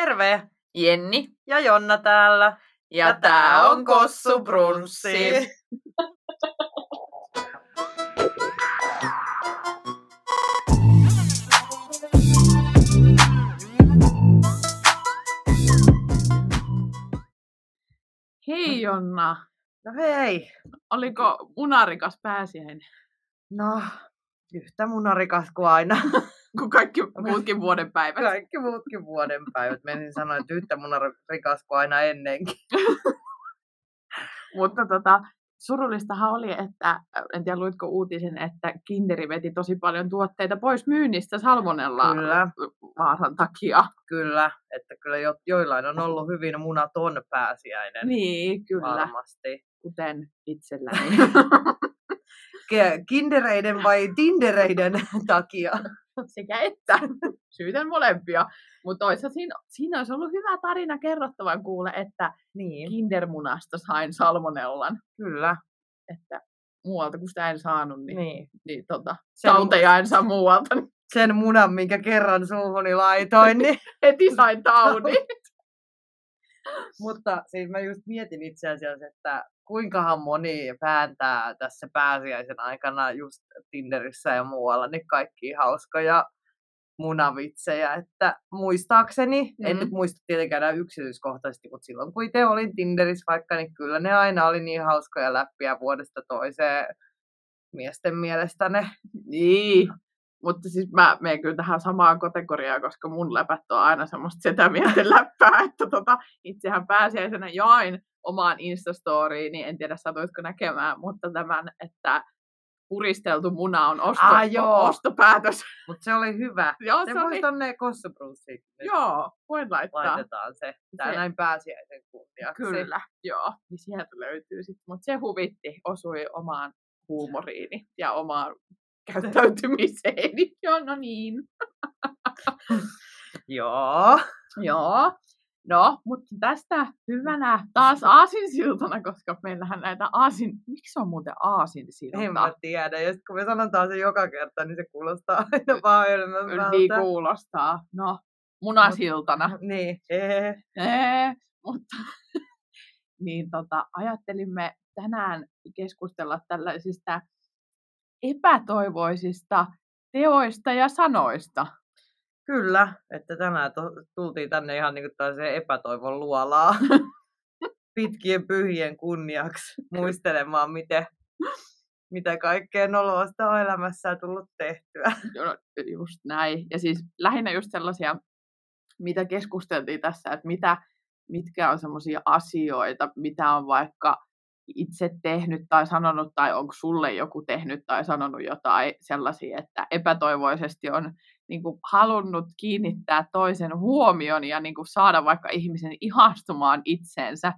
Terve! Jenni. Ja Jonna täällä. Ja, tää on Kossu Brunssi. Hei Jonna, No hei. oliko munarikas pääsiäinen, No, yhtä munarikas kuin aina. kun kaikki muutkin vuoden päivät? Kaikki muutkin vuoden päivät. Menin sanoa, että yhtä munarikas kuin aina ennenkin. Mutta tota, surullistahan oli, että, en tiedä luitko uutisen, että Kinderi veti tosi paljon tuotteita pois myynnistä salmonella Kyllä. vaaran takia. Kyllä, että kyllä jo, joillain on ollut hyvin munaton pääsiäinen. Niin, kyllä, Varmasti. kuten itselläni. Kindereiden vai Tindereiden takia? Sekä että. Syytän molempia. Mutta siinä, siinä olisi ollut hyvä tarina kerrottavan kuule, että Niin, kindermunasta sain salmonellan. kyllä. Että muualta, kun sitä en saanut, niin, niin. Niin. niin tota, Sen- tauteja en saa muualta, niin Sen munan, minkä kerran suuhuni laitoin, niin heti sain taudin. Mutta siis mä just mietin itse asiassa, että kuinkahan moni vääntää tässä pääsiäisen aikana just Tinderissä ja muualla niin kaikki hauskoja munavitsejä, että muistaakseni, mm. en nyt muista tietenkään yksityiskohtaisesti, mutta silloin kun itse olin Tinderissä vaikka, niin kyllä ne aina oli niin hauskoja läppiä vuodesta toiseen miesten mielestä ne. Niin, mutta siis mä menen kyllä tähän samaan kategoriaan, koska mun läpät on aina semmoista setämiesten läppää, että tota, itsehän pääsiäisenä jain omaan Instastoriin, niin en tiedä satuitko näkemään, mutta tämän, että puristeltu muna on osto, Ah, joo. ostopäätös. Mutta se oli hyvä. joo, Se se oli, tonne joo, voin laittaa. laitetaan se. Tää Se- näin pääsiäisen kunniaksi. Kyllä, joo, niin sieltä löytyy sitten. Mutta se huvitti, osui omaan huumoriini ja omaan käyttäytymiseeni. Joo, no niin. Joo. Joo. No, mutta tästä hyvänä taas aasinsiltana, koska meillähän näitä aasin... Miksi on muuten En aasinsilta? mä tiedä. Ja sit kun me sanotaan se joka kerta, niin se kuulostaa aina vaan Niin hölmöltä. kuulostaa. No, munasiltana. Niin. Ee. Ee, mutta niin tota, ajattelimme tänään keskustella tällaisista epätoivoisista teoista ja sanoista. Kyllä, että tänään to- tultiin tänne ihan niin kuin epätoivon luolaa pitkien pyhien kunniaksi muistelemaan, miten, mitä kaikkea nolosta on elämässä tullut tehtyä. Joo, Just näin. Ja siis lähinnä just sellaisia, mitä keskusteltiin tässä, että mitä, mitkä on sellaisia asioita, mitä on vaikka itse tehnyt tai sanonut, tai onko sulle joku tehnyt tai sanonut jotain sellaisia, että epätoivoisesti on niin kuin, halunnut kiinnittää toisen huomion ja niin kuin, saada vaikka ihmisen ihastumaan itseensä.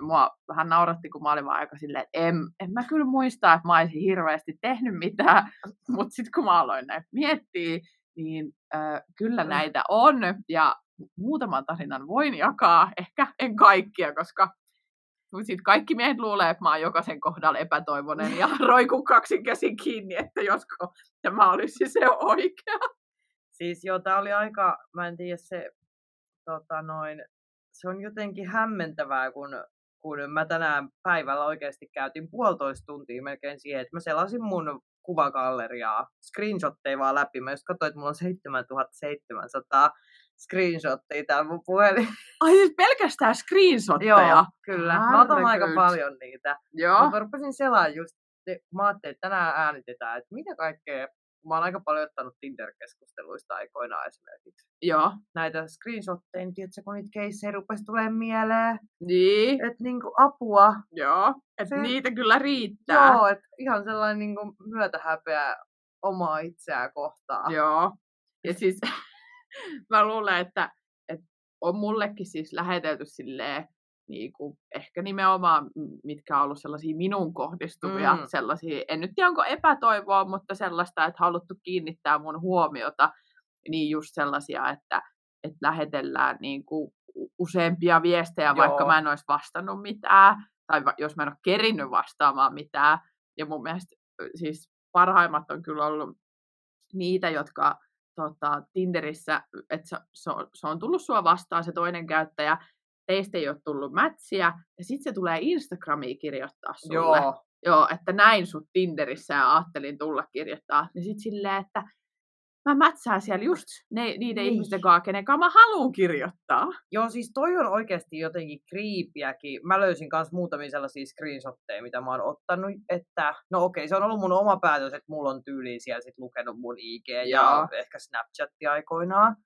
Ja mua vähän nauratti, kun mä olin vaan aika silleen, että en, en mä kyllä muista, että mä olisin hirveästi tehnyt mitään, mutta sitten kun mä aloin näitä miettiä, niin äh, kyllä näitä on, ja muutaman tarinan voin jakaa, ehkä en kaikkia, koska sit kaikki miehet luulee, että mä oon jokaisen kohdalla epätoivoinen ja roikun kaksin käsin kiinni, että josko tämä olisi se oikea. Siis joo, tää oli aika, mä en tiedä se, tota noin, se on jotenkin hämmentävää, kun, kun mä tänään päivällä oikeasti käytin puolitoista tuntia melkein siihen, että mä selasin mun kuvagalleriaa, screenshotteja vaan läpi. Mä just katsoin, että mulla on 7700 screenshotteja täällä mun puhelin. Ai siis pelkästään screenshotteja? Joo, kyllä. Mä otan aika paljon niitä. Joo. Mä rupesin selaamaan just, mä ajattelin, että tänään äänitetään, että mitä kaikkea, mä oon aika paljon ottanut Tinder-keskusteluista aikoinaan esimerkiksi. Joo. Näitä screenshotteja, niin tiedätkö, kun niitä keissejä rupesi tulemaan mieleen, Niin. että niinku apua. Joo. Että Se- niitä kyllä riittää. Joo, että ihan sellainen niinku myötähäpeä omaa itseään kohtaan. Joo. Ja siis mä luulen, että, että on mullekin siis lähetelty silleen, niin kuin, ehkä nimenomaan, mitkä on ollut sellaisia minun kohdistuvia, Mm. sellaisia, en nyt tiedä onko epätoivoa, mutta sellaista, että haluttu kiinnittää mun huomiota, niin just sellaisia, että, että lähetellään niin kuin useampia viestejä, Joo. vaikka mä en olisi vastannut mitään, tai va- jos mä en ole kerinnyt vastaamaan mitään. Ja mun mielestä siis parhaimmat on kyllä ollut niitä, jotka tota, Tinderissä, että se, se, on, se on tullut sua vastaan se toinen käyttäjä, teistä ei ole tullut mätsiä, ja sitten se tulee Instagramiin kirjoittaa sulle. Joo. Joo, että näin sut Tinderissä ja ajattelin tulla kirjoittaa. Niin sitten silleen, että mä mätsään siellä just ne, niiden Niin. ihmisten kanssa, kenen kanssa mä haluan kirjoittaa. Joo, siis toi on oikeasti jotenkin kriipiäkin. Mä löysin myös muutamia sellaisia screenshotteja, mitä mä oon ottanut, että no okei, se on ollut mun oma päätös, että mulla on tyyli siellä sit lukenut mun IG ja Joo. ehkä Snapchatti aikoinaan.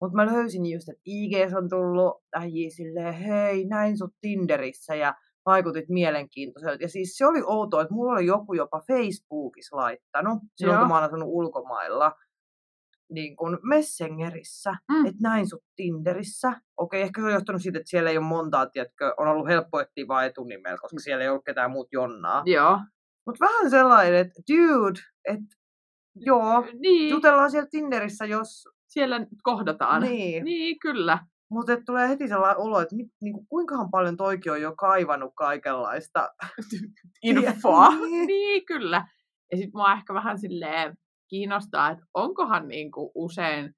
Mutta mä löysin just, että IG on tullut äijii silleen, hei, näin sut Tinderissä ja vaikutit mielenkiintoiselta. Ja siis se oli outoa, että mulla oli joku jopa Facebookissa laittanut, silloin Joo. kun mä oon asunut ulkomailla, niin kuin Messengerissä, Mm. että näin sut Tinderissä. Okei, ehkä se on johtunut siitä, että siellä ei ole montaa, tiedätkö, on ollut helppo etsiä vaan etunimellä, koska siellä ei ollut ketään muut jonnaa. Joo. Mutta vähän sellainen, että dude, että joo, Niin, jutellaan siellä Tinderissä, jos... siellä kohdataan. Niin. niin kyllä. Mutta tulee heti sellainen olo, että mit, niinku, kuinkahan paljon toikin on jo kaivannut kaikenlaista Infoa. Niin. niin, kyllä. Ja sitten mua ehkä vähän silleen kiinnostaa, että onkohan niinku usein,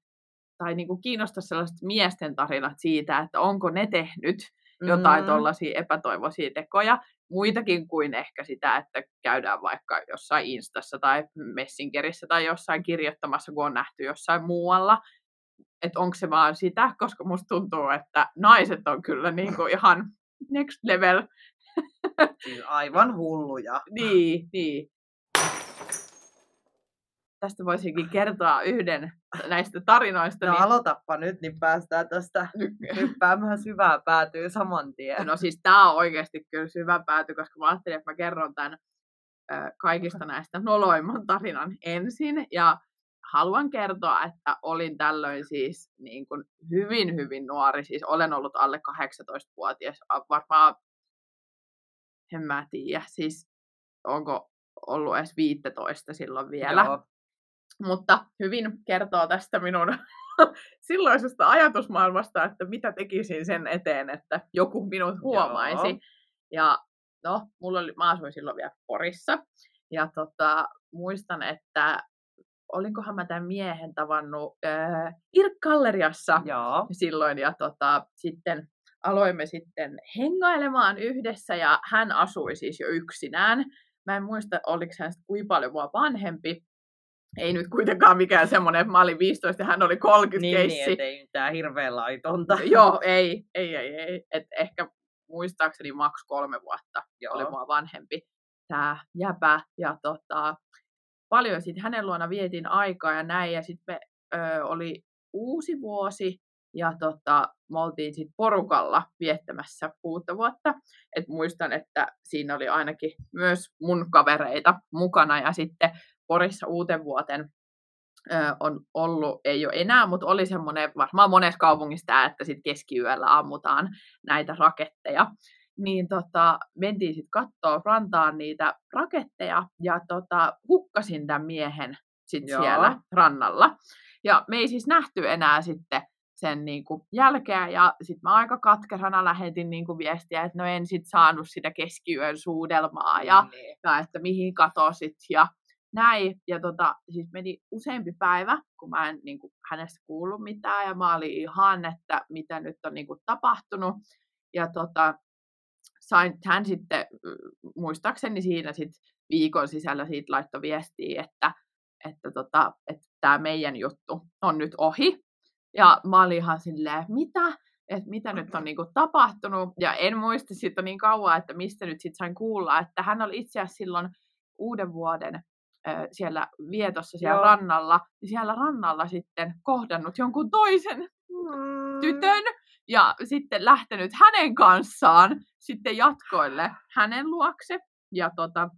tai niinku kiinnostaa sellaiset miesten tarinat siitä, että onko ne tehnyt jotain Mm. tuollaisia epätoivoisia tekoja, muitakin kuin ehkä sitä, että käydään vaikka jossain Instassa tai Messengerissä tai jossain kirjoittamassa, kun on nähty jossain muualla. Että onko se vaan sitä, koska musta tuntuu, että naiset on kyllä niinku ihan next level. Siis aivan hulluja. niin, niin. Tästä voisinkin kertoa yhden näistä tarinoista. No niin... aloitappa nyt, niin päästään tästä hyppäämään syvää päätyy saman tien. No siis tämä on oikeasti kyllä syvä pääty, koska mä ajattelin, että mä kerron tämän ö, kaikista näistä noloimman tarinan ensin. Ja haluan kertoa, että olin tällöin siis niin kuin hyvin, hyvin nuori. Siis olen ollut alle 18-vuotias. a- Varmaan, en mä tiedä, siis onko ollut edes 15 silloin vielä. Joo. Mutta hyvin kertoo tästä minun silloisesta ajatusmaailmasta, että mitä tekisin sen eteen, että joku minut huomaisi. Joo. Ja no, mulla oli, mä asuin silloin vielä Porissa. Ja tota, muistan, että olinkohan mä tämän miehen tavannut äh, Irk-galleriassa Joo. silloin. Ja tota, sitten aloimme sitten hengailemaan yhdessä ja hän asui siis jo yksinään. Mä en muista, oliko hän kuinka paljon mua vanhempi. Ei nyt kuitenkaan mikään semmoinen, että mä olin 15 ja hän oli 30 Niin, keissi. niin ettei mitään hirveän laitonta. Joo, ei, ei, ei, ei. Et ehkä muistaakseni maks kolme vuotta Joo. oli mua vanhempi tämä jäpä. Ja tota, paljon sitten hänen luona vietin aikaa ja näin. Ja sitten me ö, oli uusi vuosi ja tota, me oltiin sitten porukalla viettämässä uutta vuotta. Et muistan, että siinä oli ainakin myös mun kavereita mukana ja sitten Porissa uuten vuoten ö, on ollut, ei ole enää, mutta oli semmoinen varmaan monessa kaupungissa tämä, että sitten keskiyöllä ammutaan näitä raketteja. Niin tota, mentiin sitten katsoa rantaan niitä raketteja ja tota, hukkasin tämän miehen sit Joo. siellä rannalla. Ja me ei siis nähty enää sitten sen niin kuin jälkeä ja sitten mä aika katkerana lähetin niin kuin viestiä, että no en sit saanut sitä keskiyön suudelmaa ja Niin. ja että mihin katosit ja näin. Ja tota, siis meni useampi päivä, kun mä en niin kuin, hänestä kuullut mitään ja mä olin ihan, että mitä nyt on niin kuin, tapahtunut. Ja tota, sain, hän sitten, mm, muistaakseni siinä sit viikon sisällä siitä laittoi viestiä, että että tota, että meidän juttu on nyt ohi. Ja mä olin ihan silleen, mitä? Että mitä nyt on niinku tapahtunut. Ja en muista siitä niin kauan, että mistä nyt sitten sain kuulla, että hän oli itse asiassa silloin uuden vuoden siellä vietossa siellä Joo. rannalla, niin siellä rannalla sitten kohdannut jonkun toisen Mm. tytön ja sitten lähtenyt hänen kanssaan sitten jatkoille hänen luokse. Ja tota,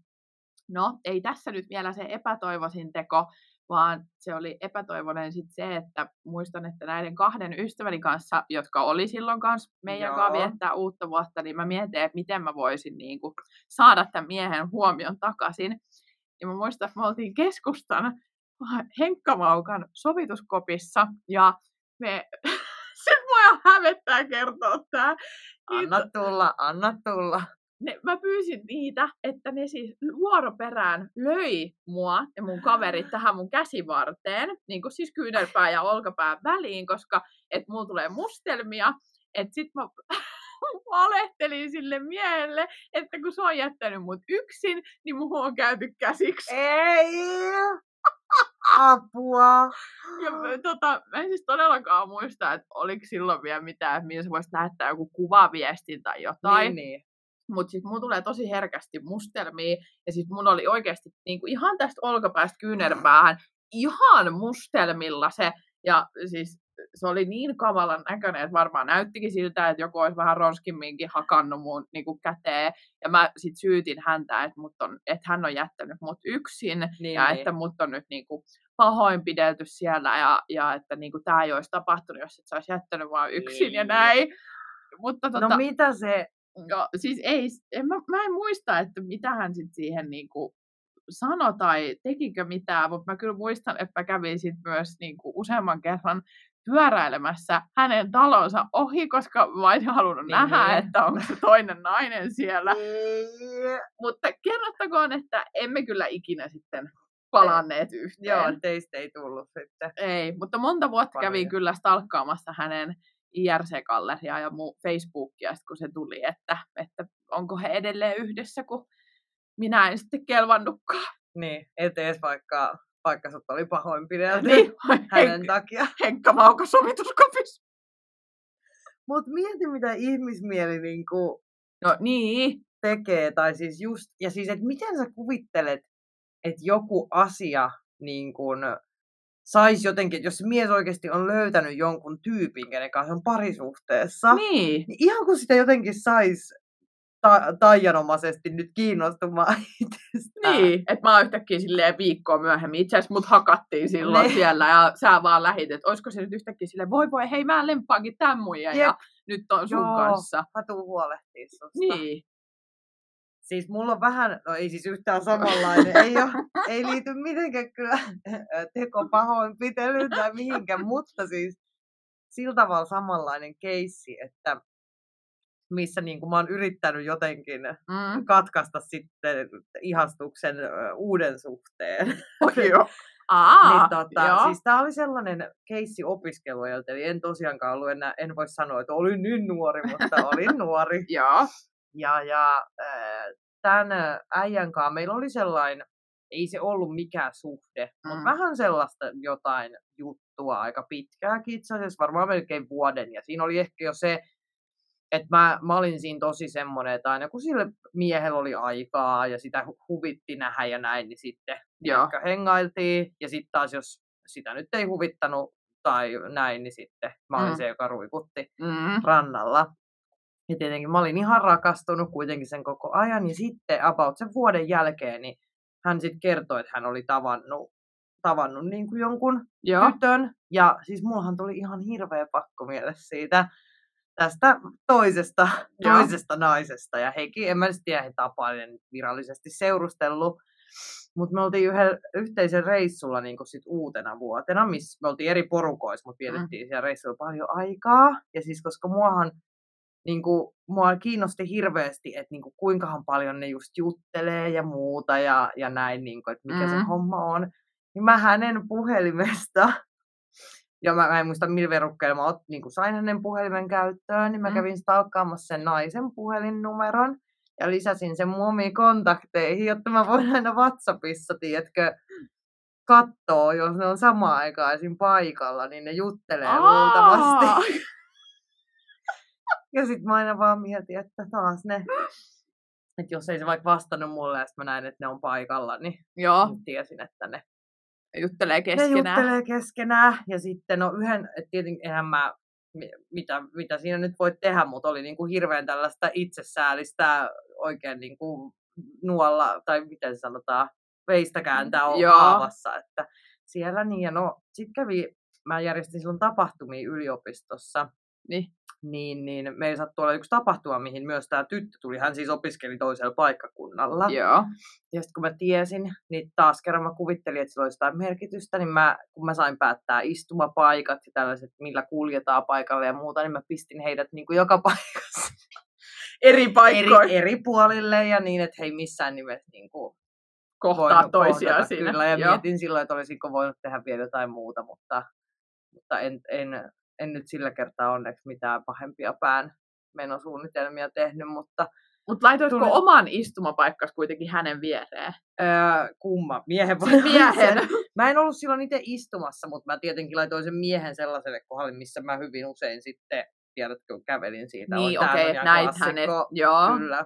no, ei tässä nyt vielä se epätoivoisin teko, vaan se oli epätoivoinen sitten se, että muistan, että näiden kahden ystäväni kanssa, jotka oli silloin kanssa meidän kanssa viettää uutta vuotta, niin mä mietin, että miten mä voisin niin kuin, saada tämän miehen huomion takaisin. Ja mä muistan, että me oltiin keskustan Henkkamaukan sovituskopissa ja me, se mua hävettää kertoa tää. Anna tulla, anna tulla. ne, mä pyysin niitä, että ne siis vuoroperään löi mua ja mun kaverit tähän mun käsivarteen, niin kuin siis kyynärpää ja olkapää väliin, koska et mulla tulee mustelmia, että sit mä valehtelin sille miehelle, että kun se on jättänyt mut yksin, niin muuhun on käyty käsiksi. Ei! Apua! Ja tota, mä en siis todellakaan muista, että oliko silloin vielä mitään, että sä voisit lähettää joku kuvaviestin tai jotain. Niin, niin. Mutta sitten mulla tulee tosi herkästi mustelmia. Ja sitten mun oli oikeasti niinku ihan tästä olkapäästä kyynärpäähän ihan mustelmilla se. Ja siis se oli niin kamalan näköinen, että varmaan näyttikin siltä, että joku olisi vähän ronskimminkin hakannut mun niin kuin käteen. Ja mä sitten syytin häntä, että, mut on, että hän on jättänyt mut yksin Niin, ja niin. että mut on nyt niin kuin pahoinpidelty siellä ja, ja että niin kuin tämä ei olisi tapahtunut, jos et sä olisi jättänyt vaan yksin ja Niin. näin. Mutta tota, No mitä se... Joo, siis ei, en, mä, mä en muista, että mitä hän sit siihen niinku sanoi tai tekikö mitään, mutta mä kyllä muistan, että mä kävin sit myös niinku useamman kerran pyöräilemässä hänen talonsa ohi, koska mä olisin halunnut Niin, nähdä, niin. että onko se toinen nainen siellä. Mutta kerrottakoon, että emme kyllä ikinä sitten palanneet yhteen. Joo, teistä ei tullut sitten. Ei, mutta monta vuotta kävin Paljon. kyllä stalkkaamassa hänen IRC-galleriaa ja mun Facebookia, kun se tuli, että, että onko he edelleen yhdessä, kun minä en sitten kelvannutkaan. Niin, et edes vaikka, vaikka sut oli pahoinpidelty Niin, hänen Henk- takia. Henkka Mauka sovituskopissa. Mutta mieti, mitä ihmismieli niinku No niin, tekee, tai siis just, ja siis, että miten sä kuvittelet, että joku asia niin kun, saisi jotenkin, jos mies oikeasti on löytänyt jonkun tyypin, kenen kanssa on parisuhteessa, niin. niin ihan kun sitä jotenkin saisi ta- taianomaisesti nyt kiinnostumaan itsestään. Niin, että mä oon yhtäkkiä silleen viikkoa myöhemmin. Itse asiassa mut hakattiin silloin Ne. siellä ja sä vaan lähit, että olisiko se nyt yhtäkkiä silleen, voi voi, hei mä lemppaankin tämän muijan ja nyt on sun Joo. kanssa. Mä tuun huolehtimaan susta. Niin, Siis mulla on vähän, no ei siis yhtään samanlainen, ei, ole, ei liity mitenkään kyllä teko pahoinpitelyyn tai mihinkään, mutta siis sillä tavalla samanlainen keissi, että missä niin kuin mä oon yrittänyt jotenkin mm. katkaista sitten ihastuksen uuden suhteen. Joo. Aa, niin, tota, joo. siis tämä oli sellainen keissi opiskeluajalta, eli en tosiaankaan ollut enää, en voi sanoa, että olin niin nuori, mutta olin nuori. Joo. Ja, ja äh, tämän äijän kanssa meillä oli sellainen, ei se ollut mikään suhde, mm. mutta vähän sellaista jotain juttua aika pitkääkin itse asiassa, varmaan melkein vuoden. Ja siinä oli ehkä jo se, että mä, mä olin siinä tosi semmoinen, että aina kun sille miehellä oli aikaa ja sitä hu- huvitti nähdä ja näin, niin sitten Joo. ehkä hengailtiin. Ja sitten taas jos sitä nyt ei huvittanut tai näin, niin sitten mä olin Mm. se, joka ruikutti Mm. rannalla. Ja tietenkin mä olin ihan rakastunut kuitenkin sen koko ajan. Ja sitten about sen vuoden jälkeen, niin hän sitten kertoi, että hän oli tavannut, tavannut niin kuin jonkun Joo. tytön. Ja siis mullahan tuli ihan hirveä pakko mielessä siitä tästä toisesta, Joo. toisesta naisesta. Ja hekin, en mä tiedä, he tapailin virallisesti seurustellut. Mutta me oltiin yhden yhteisen reissulla niin sit uutena vuotena, missä me oltiin eri porukoissa, mutta vietettiin siellä reissulla paljon aikaa. Ja siis koska muahan, niin kuin, mua kiinnosti hirveästi, että niin kuin, kuinkahan paljon ne just juttelee ja muuta ja, ja näin, niin kuin, että mikä mm. se Mm. homma on. Niin mä hänen puhelimesta, ja mä, mä en muista millä verukkeella mä ot, niin kuin sain hänen puhelimen käyttöön, niin mä Mm. kävin stalkkaamassa sen naisen puhelinnumeron ja lisäsin sen mun omiin kontakteihin, jotta mä voin aina WhatsAppissa, tiedätkö, kattoo, jos ne on samaan aikaan esim. paikalla, niin ne juttelee luultavasti. Aa! Ja sitten mä aina vaan mietin, että taas ne, että jos ei se vaikka vastannut mulle ja mä näin, että ne on paikalla, niin Joo, tiesin, että ne, juttelee ne keskenään. juttelee keskenään. Ja sitten no yhden, että tietenkin eihän mä, mi- mitä, mitä siinä nyt voi tehdä, mutta oli niinku hirveän tällaista itsesäällistä oikein niinku nuolla, tai miten se sanotaan, veistä kääntää on haavassa, että siellä niin, ja no sit kävi, mä järjestin silloin tapahtumia yliopistossa, Niin. Niin, niin meillä sattui olla yksi tapahtuma, mihin myös tämä tyttö tuli. Hän siis opiskeli toisella paikkakunnalla. Joo. Ja sitten kun mä tiesin, niin taas kerran mä kuvittelin, että sillä olisi jotain merkitystä, niin mä, kun mä sain päättää istumapaikat ja tällaiset, millä kuljetaan paikalle ja muuta, niin mä pistin heidät niin kuin joka paikassa. eri paikkoihin. eri, eri puolille ja niin, että hei missään nimessä niin kuin, kohtaa toisiaan siinä. Kyllä, ja Joo. mietin silloin, että olisinko voinut tehdä vielä jotain muuta, mutta, mutta en, en, en nyt sillä kertaa onneksi mitään pahempia pään menosuunnitelmia tehnyt, mutta Mutta laitoitko Tuli- oman istumapaikkas kuitenkin hänen viereen? öö, kumma, miehen vai Siis miehen. Mä en ollut silloin itse istumassa, mutta mä tietenkin laitoin sen miehen sellaiselle kohdalle, missä mä hyvin usein sitten, tiedätkö, kävelin siitä. niin, okei, ihan näit hänet. Joo. Kyllä.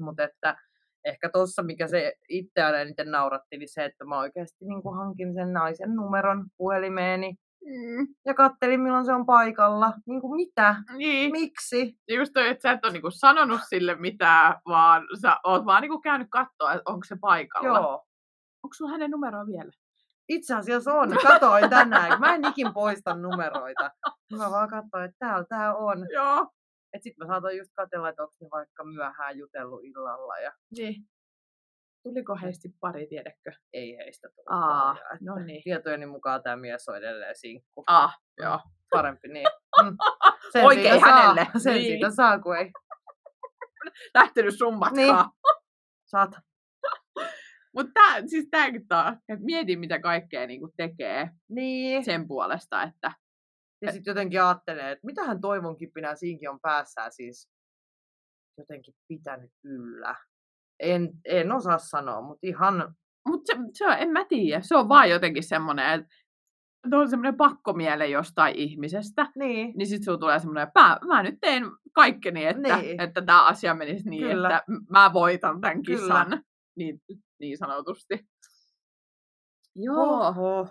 Mutta että ehkä tuossa, mikä se itse aina eniten nauratti, niin se, että mä oikeasti niin hankin sen naisen numeron puhelimeeni Mm, ja kattelin, milloin se on paikalla. Niin kuin mitä? niin. Miksi? Just toi, että sä et ole niinku sanonut sille mitään, vaan sä oot vaan niinku käynyt katsoa, että onko se paikalla. Joo. Onko sulla hänen numeroa vielä? Itse asiassa on. Katoin tänään. Mä en ikin poista numeroita. Mä vaan katsoin, että täällä tää on. Joo. Et sit mä saatoin just katsella, että onko ne vaikka myöhään jutellut illalla ja Niin. Tuliko heistä pari, tiedätkö? ei heistä tullut Aa, no niin. Tietojeni mukaan tämä mies on edelleen sinkku. Ah, joo. Parempi niin. Mm. Oikein siitä hänelle. Saa, sen Niin. siitä saa, kun ei Lähtenyt sun matkaa. Niin. saata. Mutta siis tämäkin taas, että mieti mitä kaikkea niinku tekee Niin. sen puolesta, että Ja sitten jotenkin ajattelee, että mitähän toivon kipinä siinkin on päässään siis jotenkin pitänyt yllä. En, en osaa sanoa, mutta ihan Mutta se, se on, en mä tiedä, se on vaan jotenkin semmoinen, että on semmoinen pakkomiele jostain ihmisestä, niin. niin sitten sulla tulee semmoinen, että mä, mä nyt teen kaikkeni, että, Niin. että tämä asia menisi niin, Kyllä. että mä voitan tämän Kyllä. kisan, niin, niin sanotusti. Joo, Oho.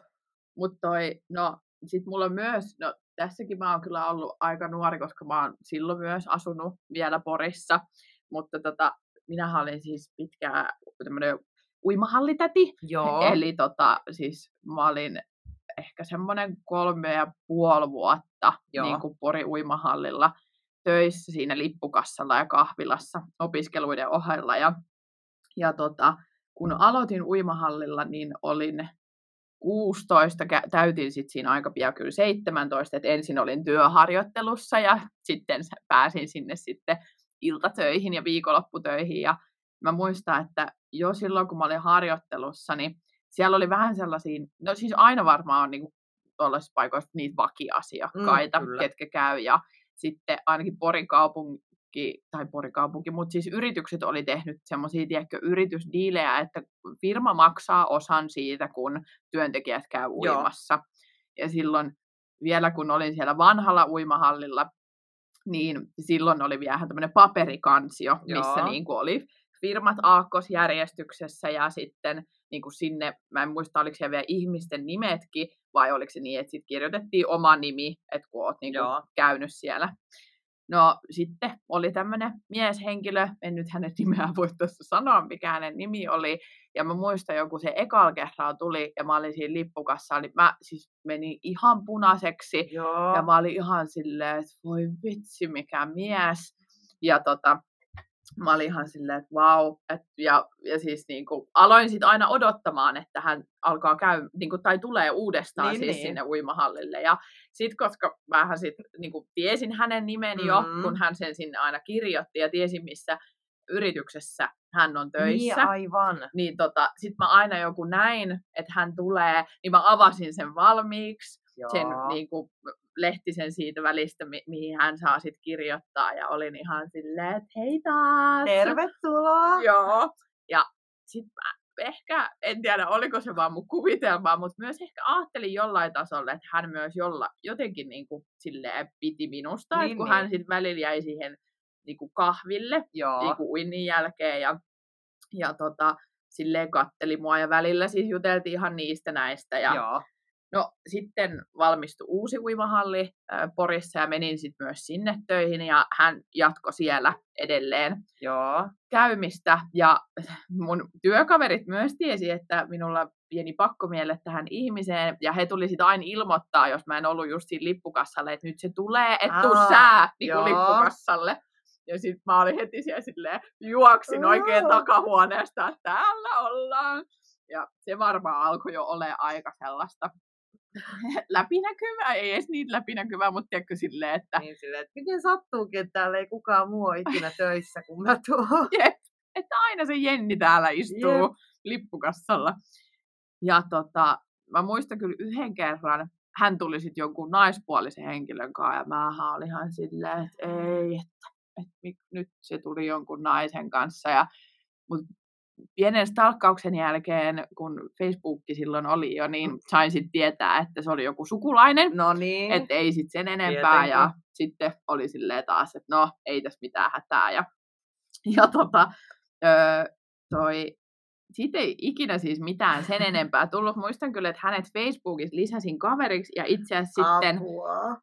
mutta toi, no sit mulla on myös, no tässäkin mä oon kyllä ollut aika nuori, koska mä oon silloin myös asunut vielä Porissa, mutta tota, minähän olin siis pitkään tämmöinen uimahallitäti, Joo. Eli tota, siis mä olin ehkä semmoinen kolme ja puoli vuotta Joo. niin kuin Pori uimahallilla töissä siinä lippukassalla ja kahvilassa opiskeluiden ohella. Ja, ja tota, kun aloitin uimahallilla, niin olin 16, kä- täytin sitten siinä aika pian kyllä 17, että ensin olin työharjoittelussa ja sitten pääsin sinne sitten iltatöihin ja viikonlopputöihin ja mä muistan, että jo silloin kun mä olin harjoittelussa, niin siellä oli vähän sellaisia, no siis aina varmaan on niinku tuollaisissa paikoissa niitä vakiasiakkaita, Mm, kyllä. ketkä käy ja sitten ainakin Porin kaupunki, tai Porin kaupunki, mutta siis yritykset oli tehnyt semmoisia, tiedätkö, yritysdiilejä, että firma maksaa osan siitä, kun työntekijät käy Joo. uimassa. Ja silloin vielä kun olin siellä vanhalla uimahallilla, niin silloin oli vielä tämmöinen paperikansio, missä Joo. niin kuin oli firmat aakkosjärjestyksessä ja sitten niin kuin sinne, mä en muista oliko siellä vielä ihmisten nimetkin, vai oliko se niin, että sitten kirjoitettiin oma nimi, että kun oot niin kuin käynyt siellä. No sitten oli tämmöinen mieshenkilö, en nyt hänen nimeään voi tässä sanoa, mikä hänen nimi oli, ja mä muistan joku se ekal kerralla tuli, ja mä olin siinä lippukassa, niin mä siis menin ihan punaiseksi, Joo. ja mä olin ihan silleen, että voi vitsi, mikä mies. Ja tota, mä olin ihan silleen, että vau. Et, ja, ja siis niin kuin, aloin sitten aina odottamaan, että hän alkaa käy, niin kuin, tai tulee uudestaan Niin, siis niin. sinne uimahallille. Ja sitten koska mähän sit, niin kuin, tiesin hänen nimen jo, Mm. kun hän sen sinne aina kirjoitti ja tiesin, missä yrityksessä hän on töissä Niin, aivan. niin tota, sit mä aina joku näin, että hän tulee, niin mä avasin sen valmiiksi, Joo. sen niin kuin, lehtisen siitä välistä, mi- mihin hän saa sit kirjoittaa, ja olin ihan silleen, että hei taas! Tervetuloa. Joo, ja sit mä ehkä, en tiedä oliko se vaan mun kuvitelmaa, mutta myös ehkä ajattelin jollain tasolla, että hän myös jolla, jotenkin niin kuin, silleen piti minusta, Niin, että kun niin. hän sitten välillä jäi siihen niin kuin kahville, Joo. niin kuin uinnin jälkeen ja, ja tota, silleen katteli mua ja välillä siis juteltiin ihan niistä näistä. Ja, Joo. No sitten valmistui uusi uimahalli äh, Porissa ja menin sitten myös sinne töihin ja hän jatkoi siellä edelleen Joo. käymistä ja mun työkaverit myös tiesi, että minulla pieni pakkomielle tähän ihmiseen ja he tuli sitten aina ilmoittaa, jos mä en ollut just siinä lippukassalle, että nyt se tulee, että tuu sää niin lippukassalle. Ja sitten mä olin heti siellä silleen, juoksin oikein takahuoneesta, että täällä ollaan. Ja se varmaan alkoi jo olemaan aika sellaista läpinäkyvä, ei edes niin läpinäkyvä, mutta tiedätkö silleen, että... Niin silleen, että miten sattuukin, että täällä ei kukaan muu ole ikinä töissä, kun mä tuon. Jep, että aina se Jenni täällä istuu Jep. lippukassalla. Ja tota, mä muistan kyllä yhden kerran, hän tuli sitten jonkun naispuolisen henkilön kanssa, ja mä olin ihan silleen, että ei, että, että nyt se tuli jonkun naisen kanssa. Ja, mut pienen stalkkauksen jälkeen, kun Facebook silloin oli jo, niin sain sitten tietää, että se oli joku sukulainen. No niin. Että ei sitten sen enempää. Ja Tietenkin. sitten oli silleen taas, että no, ei tässä mitään hätää. Ja, ja tota, öö, toi, siitä ei ikinä siis mitään sen enempää tullut. Muistan kyllä, että hänet Facebookissa lisäsin kaveriksi ja itse asiassa sitten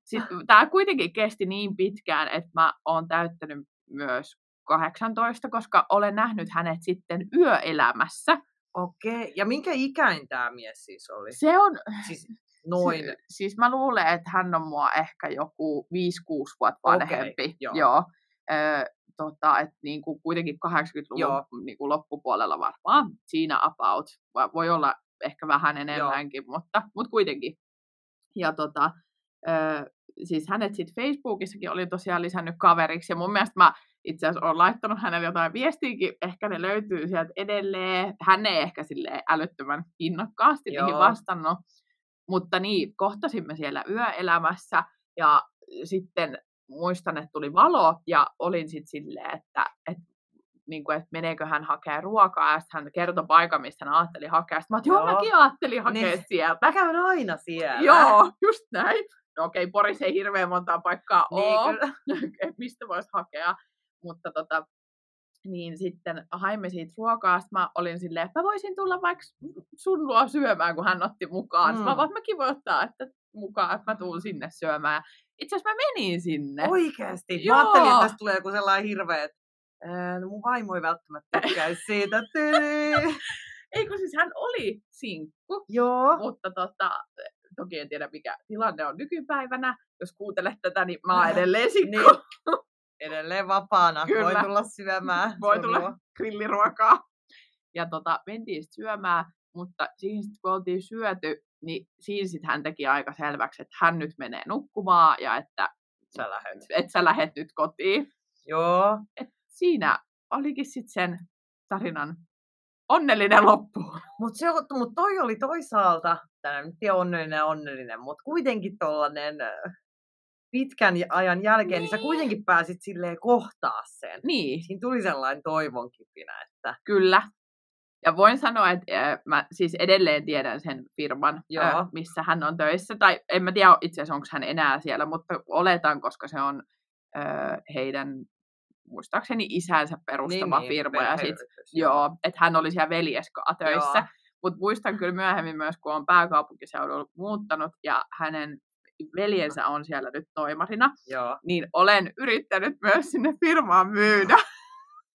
sit, tämä kuitenkin kesti niin pitkään, että mä oon täyttänyt myös 18, koska olen nähnyt hänet sitten yöelämässä. Okei. Ja minkä ikäin tämä mies siis oli? Se on, Siis noin. Si- siis mä luulen, että hän on mua ehkä joku 5-6 vuotta vanhempi. joo. joo. Ö, tota, et niin kuin kuitenkin 80-luvun Joo. niin kuin loppupuolella varmaan siinä about. Voi olla ehkä vähän enemmänkin, mutta, mutta kuitenkin. Ja tota, ö, siis hänet sitten Facebookissakin oli tosiaan lisännyt kaveriksi, ja mun mielestä mä itse asiassa olen laittanut hänelle jotain viestiäkin, ehkä ne löytyy sieltä edelleen. Hän ei ehkä sille älyttömän innokkaasti niihin Joo. vastannut, mutta niin, kohtasimme siellä yöelämässä, ja sitten muistan, että tuli valo, ja olin sitten silleen, että, että niin kuin, että meneekö hän hakea ruokaa, ja sitten hän kertoi paikan, mistä hän ajatteli hakea. Sitten mä että Joo. mäkin ajattelin hakea Niin. sieltä. Mä käyn aina siellä. Joo, just näin. No okei, okay, Porissa ei hirveän montaa paikkaa Niin ole, mistä voisi hakea. Mutta tota, niin sitten haimme siitä ruokaa. Sitten mä olin silleen, että mä voisin tulla vaikka sun luo syömään, kun hän otti mukaan. Mm. Mä vaan, mäkin voin ottaa että mukaan, että mä tuun sinne syömään. Itse asiassa mä menin sinne. Oikeesti. Joo. Mä ajattelin, että tästä tulee joku sellainen hirveä, että no mun vaimo ei välttämättä tykkäisi siitä. Ei kun siis hän oli sinkku, Joo. mutta tota, toki en tiedä mikä tilanne on nykypäivänä. Jos kuuntelet tätä, niin mä oon edelleen sinkku. Niin. Edelleen vapaana. Kyllä. Voi tulla syömään. Voi sun tulla luo. grilliruokaa. Ja tota, mentiin sit syömään, mutta siinä sit, kun oltiin syöty, niin siinä sit hän teki aika selväksi, että hän nyt menee nukkumaan ja että Sä lähet. et sä lähet nyt kotiin. Joo. Et siinä olikin sitten sen tarinan onnellinen loppu. Mutta mut toi oli toisaalta, nyt tiedä onnellinen onnellinen, mutta kuitenkin tollanen pitkän ajan jälkeen, niin. niin sä Niin. kuitenkin pääsit silleen kohtaa sen. Niin, Siinä tuli sellainen toivon kipinä, että kyllä. Ja voin sanoa, että äh, mä siis edelleen tiedän sen firman, Joo. äh, missä hän on töissä. Tai en mä tiedä itse asiassa, onko hän enää siellä, mutta oletan, koska se on äh, heidän, muistaakseni isänsä perustama niin, firma. Ja sit, joo, että hän oli siellä veljeskaa töissä. Joo. Mutta muistan kyllä myöhemmin myös, kun on pääkaupunkiseudulla muuttanut ja hänen veljensä on siellä nyt toimarina, Joo. niin olen yrittänyt myös sinne firmaan myydä.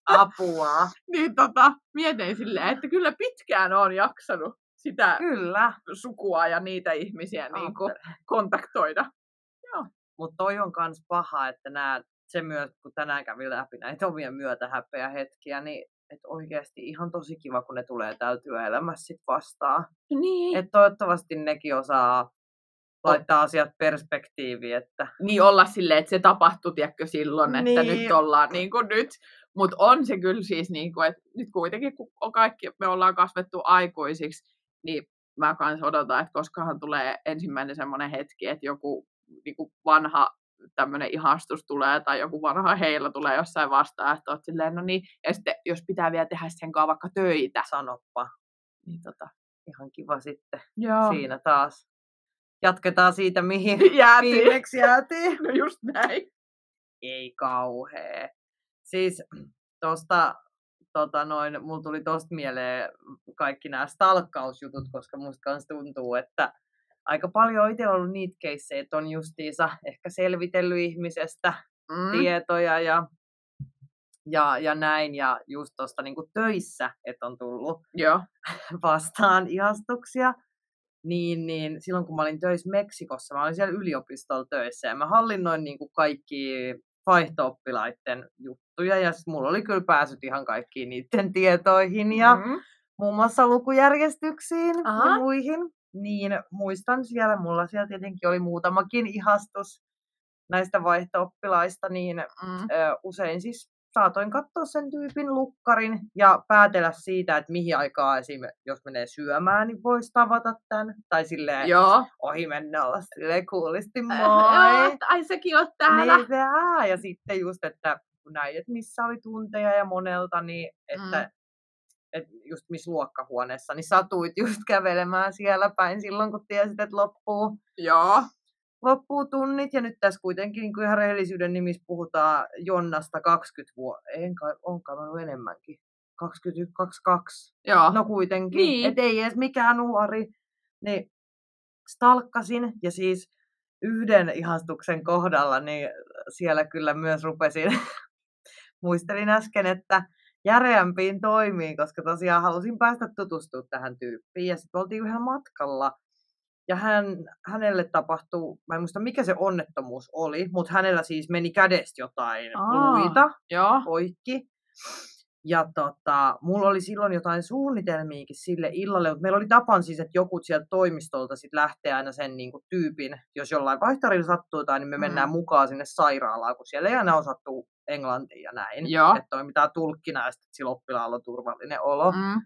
Apua. niin tota, mietin silleen, että kyllä pitkään on jaksanut sitä Kyllä. sukua ja niitä ihmisiä niin kuin, kontaktoida. Mutta toi on kans paha, että nää, se myös, kun tänään kävi läpi näitä omia myötähäpeä hetkiä, niin että oikeasti ihan tosi kiva, kun ne tulee täällä työelämässä sit vastaan. Niin. Et toivottavasti nekin osaa laittaa asiat perspektiiviin, että niin olla silleen, että se tapahtui, tiedätkö, silloin, että Niin. nyt ollaan niin kuin nyt. Mutta on se kyllä siis, niin kuin, että nyt kuitenkin, kun on kaikki, me ollaan kasvettu aikuisiksi, niin mä kans odotan, että koskahan tulee ensimmäinen semmoinen hetki, että joku niin kuin vanha tämmöinen ihastus tulee tai joku vanha heillä tulee jossain vastaan, että oot silleen, no niin, ja sitten jos pitää vielä tehdä sen kanssa vaikka töitä, sanoppa. niin tota, Ihan kiva sitten joo, siinä taas. Jatketaan siitä, mihin jäätiin. viimeksi jäätiin. No just näin. Ei kauhea. Siis tosta, tota noin, mulla tuli tosta mieleen kaikki nämä stalkkausjutut, koska musta kans tuntuu, että aika paljon on itse ollut niitä keissejä, että on justiinsa ehkä selvitellyt ihmisestä Mm. tietoja ja, ja, ja näin. Ja just tuosta niin töissä, että on tullut Joo. vastaan ihastuksia. Niin, niin silloin kun mä olin töissä Meksikossa, mä olin siellä yliopistolla töissä ja mä hallinnoin niin kuin kaikki vaihto-oppilaiden juttuja ja sit mulla oli kyllä pääsyt ihan kaikkiin niiden tietoihin ja Mm. muun muassa lukujärjestyksiin Aha. ja muihin. Niin muistan siellä, mulla siellä tietenkin oli muutamakin ihastus näistä vaihto-oppilaista, niin Mm. ö, usein siis saatoin katsoa sen tyypin lukkarin ja päätellä siitä, että mihin aikaa esim. jos menee syömään, niin voisi tavata tämän. Tai silleen Joo. ohi mennä olla silleen kuulisti Äh, moi. että ai sekin on täällä. Niin se, ja sitten just, että kun näin, että missä oli tunteja ja monelta, niin että Mm. Et just missä luokkahuoneessa, niin satuit just kävelemään siellä päin silloin, kun tiesit, että loppuu, Joo. loppuu tunnit. Ja nyt tässä kuitenkin niin kuin ihan rehellisyyden nimissä puhutaan Jonnasta 20 vuotta, enkä onkaan mä ollut enemmänkin. 21, 22. Joo. No kuitenkin, niin. et ei edes mikään nuori. Niin stalkkasin ja siis yhden ihastuksen kohdalla, niin siellä kyllä myös rupesin, muistelin äsken, että järeämpiin toimiin, koska tosiaan halusin päästä tutustumaan tähän tyyppiin. Ja sitten oltiin yhdellä matkalla. Ja hän, hänelle tapahtuu, mä en muista mikä se onnettomuus oli, mutta hänellä siis meni kädestä jotain Aa. luita Joo. poikki. Ja tota, mulla oli silloin jotain suunnitelmiakin sille illalle, mutta meillä oli tapan siis, että joku sieltä toimistolta sit lähtee aina sen niin kuin, tyypin, jos jollain vaihtarilla sattuu tai niin me Mm. mennään mukaan sinne sairaalaan, kun siellä ei aina osattu englantia ja näin. Joo. Että toimitaan tulkkina ja sitten sillä oppilaalla on turvallinen olo. Mm.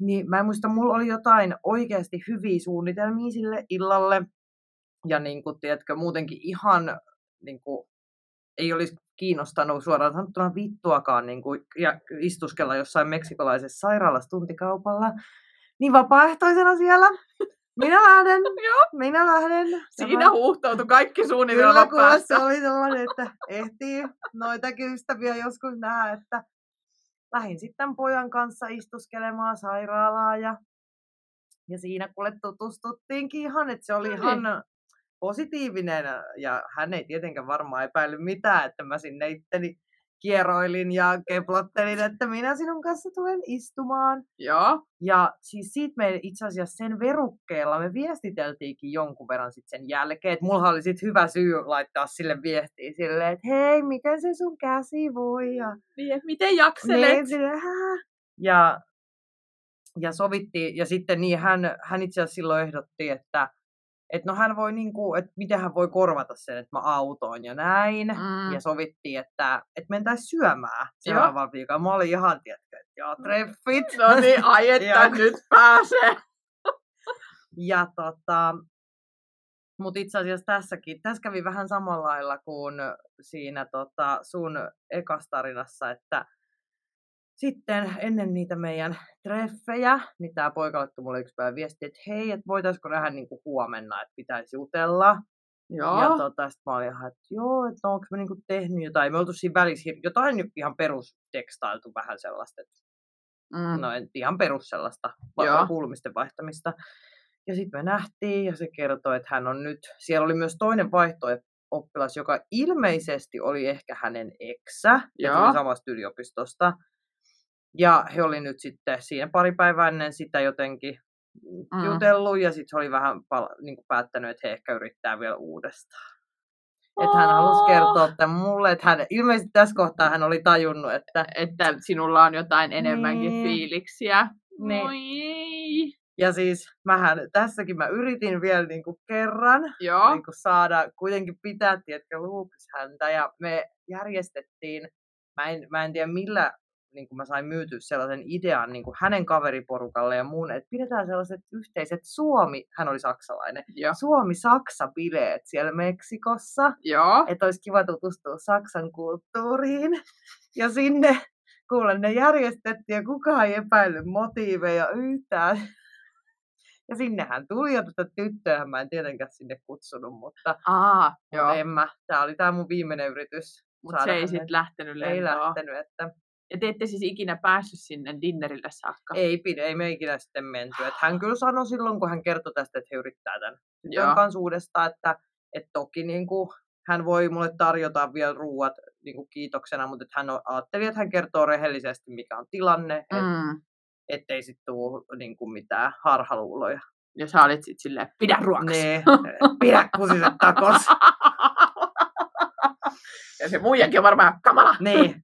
Niin mä en muista, mulla oli jotain oikeasti hyviä suunnitelmia sille illalle. Ja niin kuin, tiedätkö, muutenkin ihan niin kuin, ei olisi kiinnostanut suoraan sanottuna vittuakaan niin kuin, ja istuskella jossain meksikolaisessa sairaalassa tuntikaupalla. Niin vapaaehtoisena siellä. Minä lähden. Joo. Minä lähden. Siinä Tämä- huuhtoutui kaikki Kyllä, suunnitelmat se päässä. oli sellainen, että ehtii noitakin ystäviä joskus nähdä, että lähdin sitten pojan kanssa istuskelemaan sairaalaa ja, ja siinä kuule tutustuttiinkin ihan, että se oli No niin. ihan positiivinen ja hän ei tietenkään varmaan epäillyt mitään, että mä sinne itteni kieroilin ja keplottelin, että minä sinun kanssa tulen istumaan. Joo. Ja siis siitä me itse asiassa sen verukkeella me viestiteltiinkin jonkun verran sit sen jälkeen. Että mulla oli sit hyvä syy laittaa sille viestiä silleen, että hei, miten se sun käsi voi? Ja, Niin, miten jakselet? niin, silleen, "Hää?" ja, ja sovittiin, ja sitten niin hän, hän itse asiassa silloin ehdotti, että et no hän voi niinku, että miten hän voi korvata sen, että mä autoin ja näin. Mm. Ja sovittiin, että, että mentäisiin syömään seuraavalla viikolla. Mä olin ihan, tiedätkö, että joo, treffit. No niin, ai että Joo. nyt pääsee. Ja tota, mutta itse asiassa tässäkin, tässä kävi vähän samalla lailla kuin siinä tota, sun ekas tarinassa, että sitten ennen niitä meidän treffejä, niin tämä poika laittoi mulle yksi päivä viesti, että hei, että voitaisiko nähdä niinku huomenna, että pitäisi jutella. Joo. Ja tota, sit mä olin ihan, että joo, että onko me niinku tehnyt jotain. Me oltu siinä välissä jotain nyt ihan perustekstailtu vähän sellaista, että mm. no en, ihan perus sellaista va- Joo. kuulumisten vaihtamista. Ja sitten me nähtiin ja se kertoi, että hän on nyt, siellä oli myös toinen vaihto-oppilas, joka ilmeisesti oli ehkä hänen eksä, ja tuli samasta yliopistosta. Ja he oli nyt sitten siinä pari päivää ennen sitä jotenkin Mm. mm. jutellut, ja sitten oli vähän pal- niin kuin päättänyt, että he ehkä yrittää vielä uudestaan. Että hän halusi kertoa tämän mulle, että hän, ilmeisesti tässä kohtaa hän oli tajunnut, että Että sinulla on jotain enemmänkin Niin. fiiliksiä. Niin. Ei. Ja siis mähän, tässäkin mä yritin vielä niin kuin kerran Joo. niin kuin saada, kuitenkin pitää, tiedätkö, luukus häntä. Ja me järjestettiin, mä en, mä en tiedä millä niin kuin mä sain myytyä sellaisen idean niin kuin hänen kaveriporukalle ja mun, että pidetään sellaiset yhteiset Suomi, hän oli saksalainen, Joo. Suomi-Saksa-bileet siellä Meksikossa. Joo. Että olisi kiva tutustua Saksan kulttuuriin. Ja sinne, kuule, ne järjestettiin ja kukaan ei epäillyt motiiveja yhtään. Ja sinnehän tuli ja tätä tyttöä mä en tietenkään sinne kutsunut, mutta Aa, joo. Joo. en mä. Tää oli tää mun viimeinen yritys. Mutta se ei sitten lähtenyt Ei lentoon. lähtenyt, että Ja te ette siis ikinä päässyt sinne dinnerille saakka. ei, pidä, ei me ikinä sitten menty. Et hän kyllä sanoi silloin, kun hän kertoi tästä, että he yrittää tämän tytön kanssa uudestaan, että, että toki niin kuin, hän voi mulle tarjota vielä ruuat niin kuin kiitoksena, mutta että hän o- ajatteli, että hän kertoo rehellisesti, mikä on tilanne, et, Mm. ettei sitten tule niin kuin mitään harhaluuloja. Ja sä olit sitten silleen, pidä ruokas. Nee, pidä kusiset takos. ja se muijakin on varmaan kamala. Nee,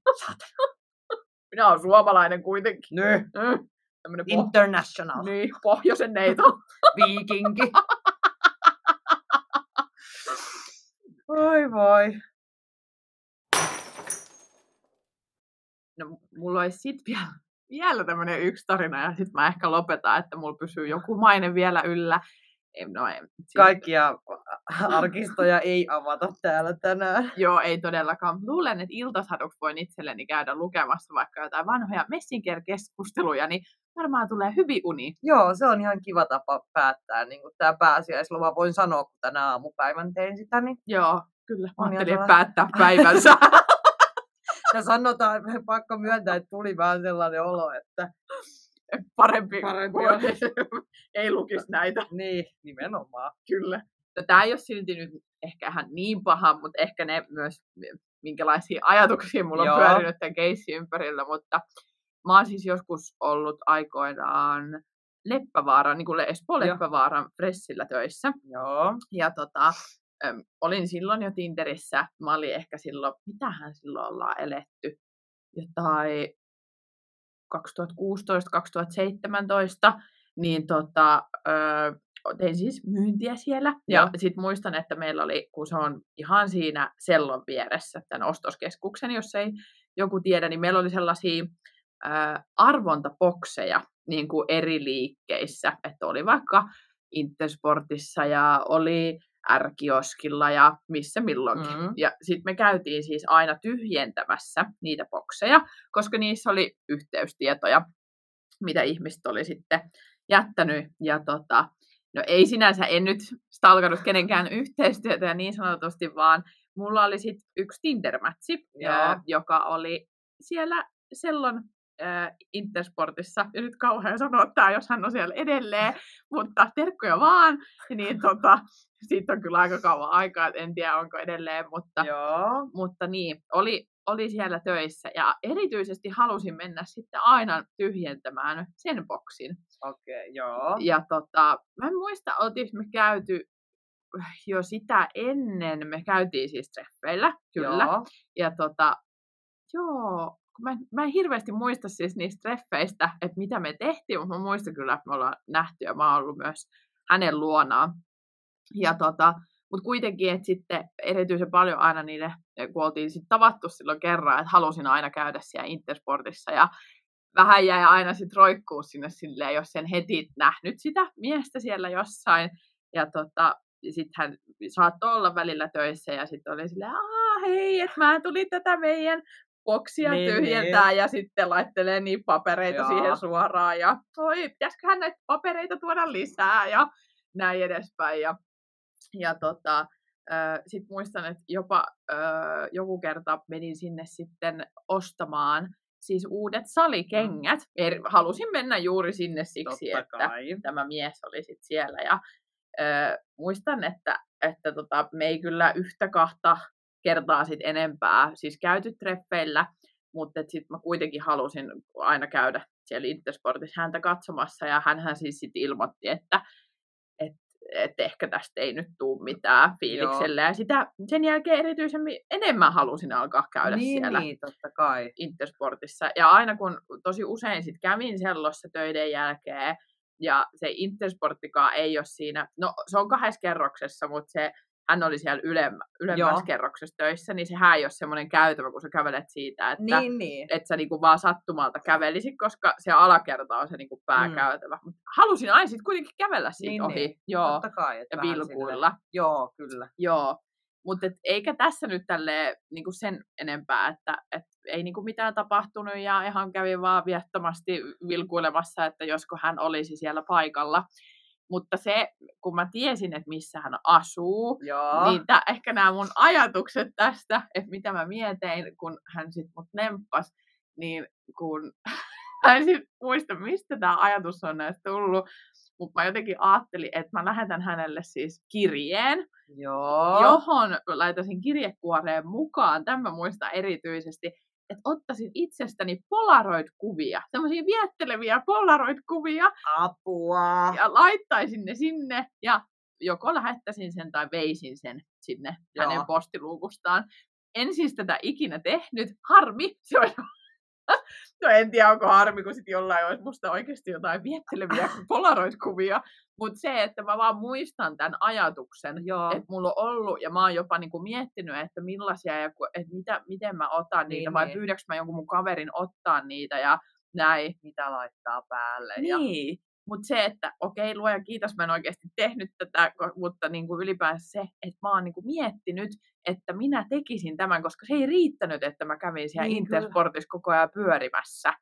Minä olen suomalainen kuitenkin. nö. Mm. tämmönen poh- International. niin, pohjoisen neito. Viikinki. Oi voi. No, mulla olisi sit vielä, vielä tämmöinen yksi tarina ja sitten mä ehkä lopetan, että mulla pysyy joku maine vielä yllä. No, ei, siis- Kaikkia arkistoja ei avata täällä tänään. Joo, ei todellakaan. Luulen, että iltasaduksi voin itselleni käydä lukemassa vaikka jotain vanhoja Messenger-keskusteluja, niin varmaan tulee hyvin uni. Joo, se on ihan kiva tapa päättää niin tämä pääsiäisloma. Voin sanoa, kun tänä aamupäivän tein sitä, niin Joo, kyllä. Mä On ajattelin, päättää päivänsä. ja sanotaan, pakko myöntää, että tuli vähän sellainen olo, että Parempi, Parempi kuin on. ei lukisi näitä. niin, nimenomaan. Kyllä. No, tämä ei ole silti nyt ehkä ihan niin paha, mutta ehkä ne myös, minkälaisia ajatuksia mulla on Joo. pyörinyt tämän keissin ympärillä, mutta mä oon siis joskus ollut aikoinaan Leppävaaran, niin kuin Espoo. Leppävaaran Fressillä töissä. Joo. Ja tota, äm, olin silloin jo Tinderissä. Mä olin ehkä silloin, mitähän silloin ollaan eletty? Jotain 2016-2017. Niin tota, öö, tein siis myyntiä siellä. Ja sitten muistan, että meillä oli, kun se on ihan siinä sellon vieressä, tämän ostoskeskuksen, jos ei joku tiedä, niin meillä oli sellaisia ö, arvontapokseja niin kuin eri liikkeissä. Että oli vaikka Intersportissa ja oli R-kioskilla ja missä milloinkin. Mm. Ja sitten me käytiin siis aina tyhjentämässä niitä bokseja, koska niissä oli yhteystietoja, mitä ihmiset oli sitten jättänyt. Ja tota, no ei sinänsä, en nyt stalkannut kenenkään yhteistyötä niin sanotusti, vaan mulla oli sitten yksi Tinder-mätsi, Joo. ää, joka oli siellä Sellon ää, Intersportissa. Ja nyt kauhean sanoa tämä, jos hän on siellä edelleen, mutta terkkoja vaan. Niin tota, siitä on kyllä aika kauan aikaa, en tiedä onko edelleen, mutta Joo. mutta niin, oli, oli siellä töissä ja erityisesti halusin mennä sitten aina tyhjentämään sen boksin. Okei, okay, joo. Ja tota, mä en muista, oltiinko me käyty jo sitä ennen, me käytiin siis treffeillä, kyllä. Joo. Ja tota, joo, mä, en- mä en hirveästi muista siis niistä treffeistä, että mitä me tehtiin, mutta mä muistan kyllä, että me ollaan nähty ja mä oon ollut myös hänen luonaan. Ja tota, mutta kuitenkin, että sitten erityisen paljon aina niille, kun oltiin sitten tavattu silloin kerran, että halusin aina käydä siellä Intersportissa ja vähän jäi aina sitten roikkuu sinne silleen, jos sen heti nähnyt sitä miestä siellä jossain. Ja tota, sitten hän saattoi olla välillä töissä ja sitten oli silleen, aah hei, että mä tulin tätä meidän boksia Niin, niin, tyhjentää ja sitten laittelee niin papereita Joo. siihen suoraan ja oi, pitäisiköhän näitä papereita tuoda lisää ja näin edespäin. Ja, ja tota, sitten muistan, että jopa ö, joku kerta menin sinne sitten ostamaan siis uudet salikengät. Er, halusin mennä juuri sinne siksi, Totta että kai. tämä mies oli sit siellä. Ja, ö, muistan, että, että tota, me ei kyllä yhtä kahta kertaa sit enempää siis käyty treffeillä, mutta sitten mä kuitenkin halusin aina käydä siellä Intersportissa häntä katsomassa, ja hän siis sitten ilmoitti, että et, et ehkä tästä ei nyt tule mitään fiiliksellä. Ja sitä, sen jälkeen erityisemmin enemmän halusin alkaa käydä niin, siellä niin, totta kai. Intersportissa. Ja aina kun tosi usein sit kävin sellossa töiden jälkeen, ja se Intersporttikaan ei ole siinä, no se on kahdessa kerroksessa, mutta se, hän oli siellä ylemmä, ylemmässä Joo. kerroksessa töissä, niin sehän ei ole semmoinen käytävä, kun sä kävelet siitä, että Niin, niin. että sä niinku vaan sattumalta kävelisit, koska se alakerta on se niinku pääkäytävä. Mm. Halusin aina sitten kuitenkin kävellä siitä Niin, ohi. niin. Joo, Totta kai. että ja vilkuilla. Sille... Joo, kyllä. Joo, mutta eikä tässä nyt tälle niinku sen enempää, että et ei niinku mitään tapahtunut ja ihan kävi vaan viettomasti vilkuilemassa, että josko hän olisi siellä paikalla. Mutta se, kun mä tiesin, että missä hän asuu, Joo. niin tää, ehkä nämä mun ajatukset tästä, että mitä mä mietin, kun hän sit mut nemppas, niin kun mä en sit muista, mistä tämä ajatus on näistä tullut, mutta mä jotenkin ajattelin, että mä lähetän hänelle siis kirjeen, Joo. johon laitasin kirjekuoreen mukaan, tämä muista erityisesti, että ottaisin itsestäni polaroid-kuvia, semmoisia vietteleviä polaroid-kuvia, Apua. ja laittaisin ne sinne, ja joko lähettäisin sen tai veisin sen sinne Joo. hänen postiluukustaan. En siis tätä ikinä tehnyt, harmi, se olisi No en tiedä, onko harmi, kun sitten jollain olisi musta oikeasti jotain vietteleviä polaroid-kuvia. Mutta se, että mä vaan muistan tämän ajatuksen, että mulla on ollut, ja mä oon jopa niinku miettinyt, että millaisia, ja että mitä, miten mä otan niitä, Niin, vai niin. pyydäks mä jonkun mun kaverin ottaa niitä, ja näin. Mitä laittaa päälle. Ja... Mutta se, että okei, luoja kiitos, mä en oikeasti tehnyt tätä, mutta niin kuin ylipäänsä se, että mä oon niin kuin miettinyt, että minä tekisin tämän, koska se ei riittänyt, että mä kävin siellä Niin. Intersportissa koko ajan pyörimässä.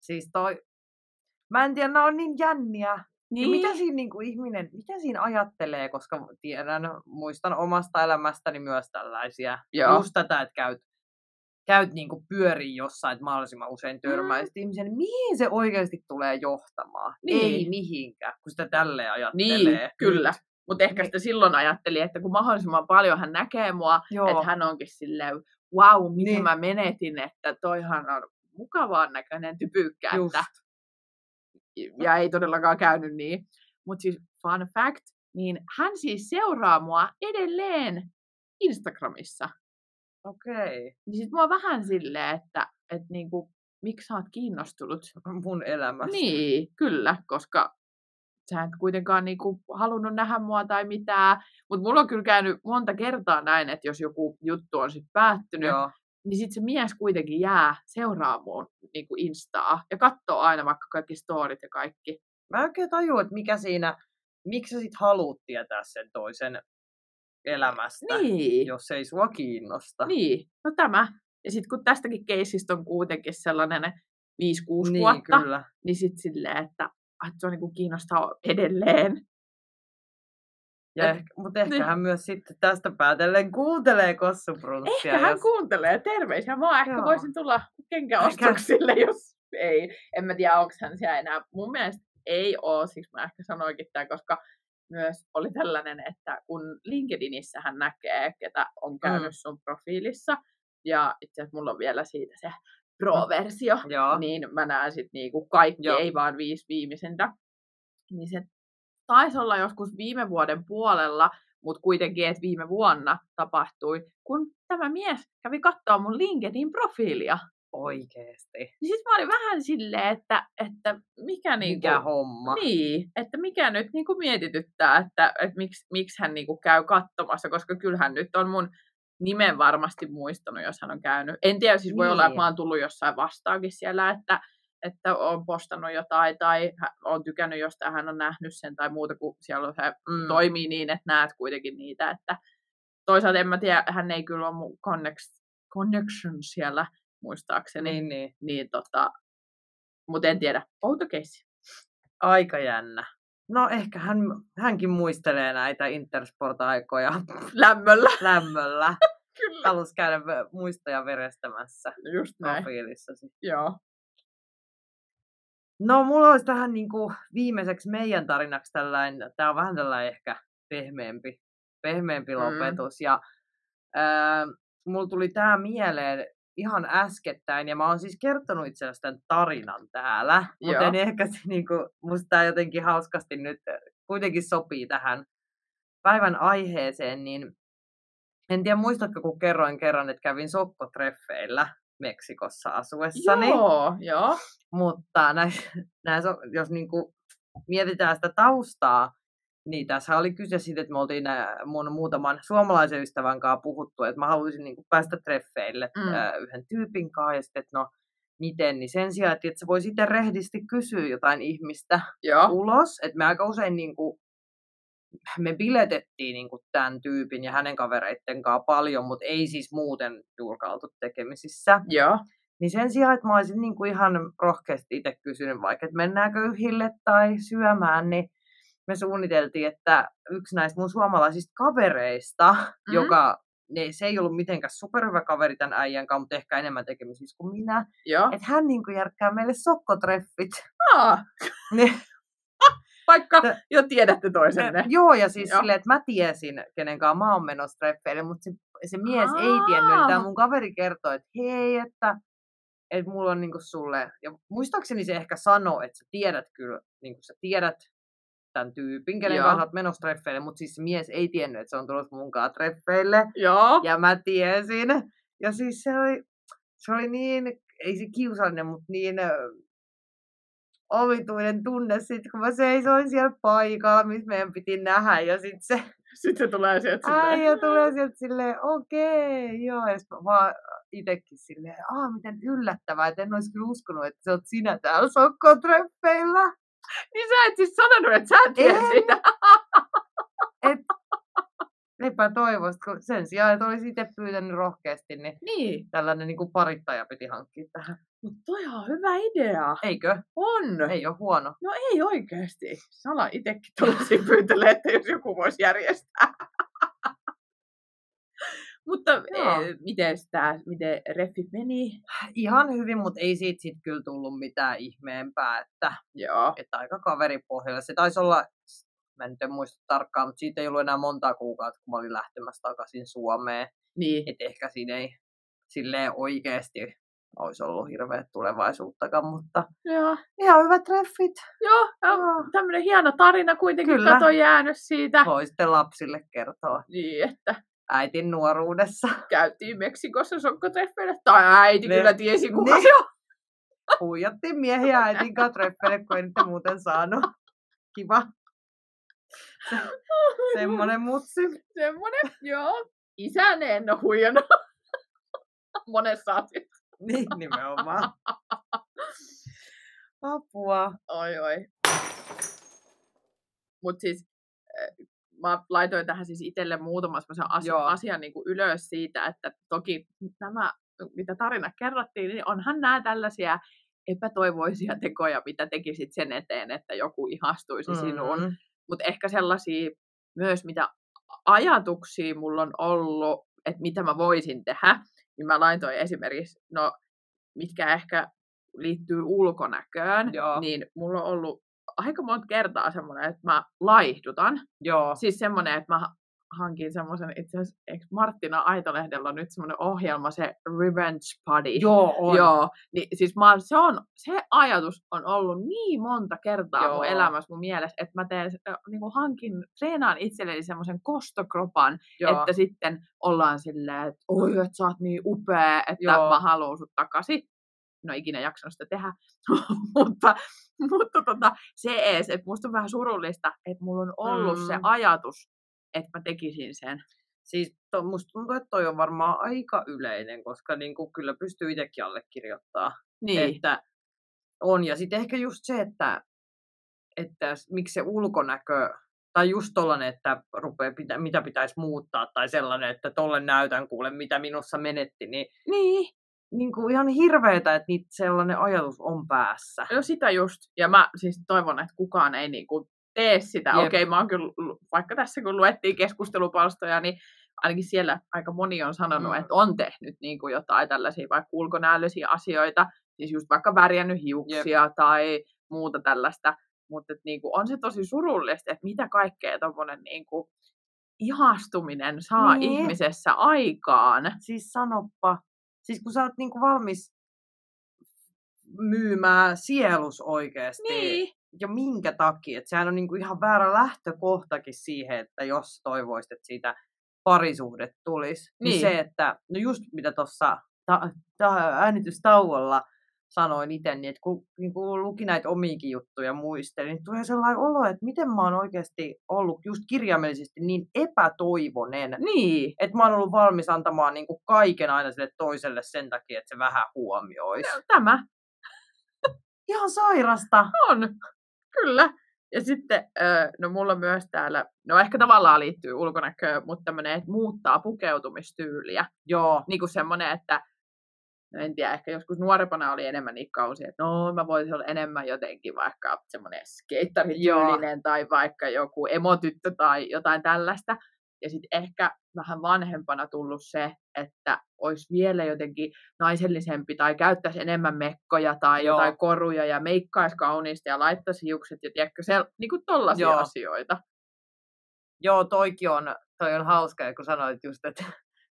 Siis toi... Mä en tiedä, nämä on niin jänniä. Niin. Ja mitä siinä niin kuin ihminen, mitä siinä ajattelee, koska tiedän, muistan omasta elämästäni myös tällaisia. Joo. Just tätä, että käyt, käyt niin kuin pyörii jossain, että mahdollisimman usein törmäisit mm. ihmisen. Mihin se oikeasti tulee johtamaan? Niin. Ei mihinkään, kun sitä tälleen ajattelee. Niin, kyllä. Mutta ehkä Niin. sitä silloin ajattelin, että kun mahdollisimman paljon hän näkee mua, Joo. että hän onkin silleen, wow, mitä Niin. mä menetin, että toihan on mukavaan näköinen typykkä, Just. että ja ei todellakaan käynyt niin. Mutta siis fun fact, niin hän siis seuraa mua edelleen Instagramissa. Okei. Niin sit mua vähän silleen, että et niinku, miksi sä oot kiinnostunut? Mun elämästä. Niin, kyllä, koska sä et kuitenkaan niinku halunnut nähdä mua tai mitään. Mutta mulla on kyllä käynyt monta kertaa näin, että jos joku juttu on sitten päättynyt, Joo. niin sitten se mies kuitenkin jää seuraa mun niinku Instaa ja katsoo aina vaikka kaikki storit ja kaikki. Mä en oikein tajua, että mikä siinä, miksi sä sit haluut tietää sen toisen elämästä, Niin, jos ei sua kiinnosta. niin, no tämä. Ja sitten kun tästäkin keisistä on kuitenkin sellainen 5-6 niin vuotta, kyllä. niin sitten silleen, että, että se on niinku kiinnostaa edelleen. Ja ehkä, mutta ehkä hän myös sitten tästä päätellen kuuntelee kossuprunssia. Ehkä hän jos... kuuntelee terveisiä. Mä ehkä Joo. voisin tulla kenkäostoksille, jos ei. En mä tiedä, onko hän siellä enää. Mun mielestä ei ole, siksi mä ehkä sanoinkin tämän, koska myös oli tällainen, että kun LinkedInissä hän näkee, ketä on käynyt Mm. sun profiilissa, ja itse asiassa mulla on vielä siitä se pro-versio, Joo. niin mä näen sitten niinku kaikki, Joo. ei vaan viisi viimeisintä. Niin se taisi olla joskus viime vuoden puolella, mutta kuitenkin, että viime vuonna tapahtui, kun tämä mies kävi katsoa mun LinkedIn-profiilia. Oikeesti. Niin sitten mä olin vähän silleen, että, että mikä, niinku, Mikä homma. niin, että mikä nyt niinku mietityttää, että, että miksi, miksi hän niinku käy katsomassa, koska kyllähän nyt on mun nimen varmasti muistanut, jos hän on käynyt. En tiedä, siis voi olla, että Niin. mä oon tullut jossain vastaakin siellä, että, että on postannut jotain tai on tykännyt jostain, hän on nähnyt sen tai muuta, kun siellä se Mm. toimii niin, että näet kuitenkin niitä, että toisaalta en mä tiedä, hän ei kyllä ole mun connex, connection siellä muistaakseni, Niin, niin. niin tota, mutta en tiedä, outo keissi. Aika jännä. No ehkä hän, hänkin muistelee näitä Intersport-aikoja Lämmöllä. lämmöllä. Kyllä. Halusi käydä muistoja verestämässä Just näin. profiilissasi. Joo. No, mulla olisi tähän niin kuin viimeiseksi meidän tarinaksi tällainen, tämä on vähän tällainen ehkä pehmeämpi, pehmeämpi Mm. lopetus. Ja ää, mulla tuli tämä mieleen ihan äskettäin, ja mä oon siis kertonut itse asiassa tämän tarinan täällä, mutta en ehkä, se niin kuin, musta tämä jotenkin hauskasti nyt äh, kuitenkin sopii tähän päivän aiheeseen, niin en tiedä muistatko, kun kerroin kerran, että kävin sokkotreffeillä Meksikossa asuessani. Joo, joo. Mutta näissä, on- jos niin kuin mietitään sitä taustaa, niin tässä oli kyse siitä, että me oltiin nää mun muutaman suomalaisen ystävän kanssa puhuttu, että mä haluaisin niin kuin päästä treffeille Mm. mm. yhden tyypin kanssa, ja sitten, että no miten, niin sen sijaan, että se voi sitten rehdisti kysyä jotain ihmistä Joo. ulos, että me aika usein niin kuin, me biletettiin niin kuin tämän tyypin ja hänen kavereitten kanssa paljon, mutta ei siis muuten juurikaan oltu tekemisissä. Joo. Niin sen sijaan, että mä olisin niin kuin ihan rohkeasti itse kysynyt vaikka, että mennäänkö yhille tai syömään, niin me suunniteltiin, että yksi näistä mun suomalaisista kavereista, Mhm. mm-hmm. joka ne, se ei ollut mitenkään superhyvä kaveri tämän äijän kanssa, mutta ehkä enemmän tekemisissä kuin minä, että hän niin kuin järkkää meille sokkotreffit. Aa, Niin, vaikka Tä- jo tiedätte toisenne. Joo, ja siis silleen, että mä tiesin, kenen kanssa mä oon menossa treffeille, mutta se, se mies ei tiennyt. Eli tämä Aa. mun kaveri kertoi, että hei, että, että mulla on niinku sulle, ja muistaakseni se ehkä sanoi, että sä tiedät kyllä, niin kuin sä tiedät tämän tyypin, kenen Joo. kanssa oot menossa treffeille, mutta siis mies ei tiennyt, että se on tulossa mun kanssa treffeille, Joo. ja mä tiesin. Ja siis se oli, se oli niin ei se kiusallinen, mutta niin omituinen tunne sitten, kun mä seisoin siellä paikalla, missä meidän piti nähdä, ja sitten se Sitten se tulee sieltä silleen. äijä tulee sieltä silleen, okei, joo, ja sit mä vaan itekin silleen, aah, miten yllättävää, että en olisi kyllä uskonut, että sä oot sinä täällä sokkotreffeillä. Niin sä et siis sanonut, että sä et sitä. Et, epätoivosta, kun sen sijaan, että olisi itse pyytänyt rohkeasti, niin Niin, tällainen niin kuin parittaja piti hankkia tähän. mutta toi on hyvä idea. Eikö? On. Ei ole huono. No ei oikeasti. Sala itsekin tuollaisia pyytelee, että jos joku voisi järjestää. Mutta e, miten, tää, miten reffi meni? Ihan hyvin, mutta ei siitä sit kyllä tullut mitään ihmeempää, että, Joo. että aika kaveripohjalla. Se taisi olla, mä en nyt en muista tarkkaan, mutta siitä ei ollut enää monta kuukautta, kun mä olin lähtemässä takaisin Suomeen. Niin. Että ehkä siinä ei silleen oikeasti olisi ollut hirveä tulevaisuuttakaan, mutta Joo. ihan hyvät treffit. Joo. Joo. Tämmöinen hieno tarina kuitenkin Kyllä. kato jäänyt siitä. Voi sitten lapsille kertoa Niin, että äitin nuoruudessa. käytiin Meksikossa sokkotreffeille. Tai äiti Ne- kyllä tiesi, kuka Niin. se on. Huijattiin miehiä äitin kanssa treffeille, kun ei niitä muuten saanut. Kiva. Se, semmonen mutsi. Semmoinen, joo. Isän en ole huijannut. Monessa asiassa. Niin, nimenomaan. Apua. Oi, oi. Mut siis, äh, mä laitoin tähän siis itselle muutaman semmoisen asia, Joo. asian niin kuin ylös siitä, että toki nämä, mitä tarina kerrottiin, niin onhan nämä tällaisia epätoivoisia tekoja, mitä tekisit sen eteen, että joku ihastuisi sinuun. Mm. Mutta ehkä sellaisia myös, mitä ajatuksia mulla on ollut, että mitä mä voisin tehdä, niin mä laitoin esimerkiksi, no mitkä ehkä liittyy ulkonäköön, Joo. niin mulla on ollut aika monta kertaa semmoinen, että mä laihdutan. Joo. Siis semmoinen, että mä hankin semmoisen, itse asiassa, eikö Marttina Aitolehdellä on nyt semmoinen ohjelma, se Revenge Body. Joo, on. Joo, niin siis mä, se, on, se ajatus on ollut niin monta kertaa Joo. Joo. mun elämässä mun mielessä, että mä teen, niin kuin hankin, treenaan itselleni semmoisen kostokropan, Joo. että sitten ollaan silleen, että oi, että sä oot niin upea, että Joo. mä haluan sut takaisin. No ikinä jaksanut sitä tehdä, mutta, mutta tota, se ees, että musta on vähän surullista, että mulla on ollut mm. se ajatus, että mä tekisin sen. Siis to, musta tuntuu, että toi on varmaan aika yleinen, koska niin kuin kyllä pystyy itsekin allekirjoittaa. Niin, Että on. Ja sitten ehkä just se, että, että miksi se ulkonäkö, tai just tollanen, että rupeaa pitä, mitä pitäisi muuttaa, tai sellainen, että tolle näytän kuule, mitä minussa menetti, niin, niin. Niin kuin ihan hirveetä, että niitä sellainen ajatus on päässä. No sitä just. Ja mä siis toivon, että kukaan ei niinku tee sitä. Jep. Okei, mä oon kyllä, vaikka tässä kun luettiin keskustelupalstoja, niin ainakin siellä aika moni on sanonut, Mm. että on tehnyt niinku jotain tällaisia vaikka ulkonäöllisiä asioita, siis just vaikka värjännyt hiuksia tai muuta tällaista. Mutta niinku on se tosi surullista, että mitä kaikkea tommonen niinku ihastuminen saa Niin. ihmisessä aikaan. Siis sanoppa, siis kun sä oot niin kuin valmis myymään sielus oikeasti, Niin. ja minkä takia, että sehän on niin kuin ihan väärä lähtökohtakin siihen, että jos toivoisit, että siitä parisuhde tulisi, niin, Niin. se, että, no just mitä tuossa ta- ta- äänitystauolla sanoin itse, niin että kun, niin kun luki näitä omiakin juttuja ja muistelin, niin tulee sellainen olo, että miten mä oon oikeasti ollut just kirjaimellisesti niin epätoivonen, Niin. että mä oon ollut valmis antamaan niin kuin kaiken aina sille toiselle sen takia, että se vähän huomioisi. Tämä Ihan sairasta. On, kyllä. Ja sitten, ö, no mulla myös täällä, no ehkä tavallaan liittyy ulkonäköön, mutta tämmöinen, että muuttaa pukeutumistyyliä. Joo. Niin kuin semmoinen, että, no en tiedä, ehkä joskus nuorempana oli enemmän niitä kausia, että no mä voisin olla enemmän jotenkin vaikka semmoinen skeittarityylinen tai vaikka joku emotyttö tai jotain tällaista. Ja sitten ehkä vähän vanhempana tullut se, että olisi vielä jotenkin naisellisempi tai käyttäisi enemmän mekkoja tai Joo. jotain koruja ja meikkaisi kauniisti ja laittaisi hiukset ja tiedätkö, se, niin kuin tollaisia Joo. asioita. Joo, toikin on, toi on hauska, kun sanoit just, että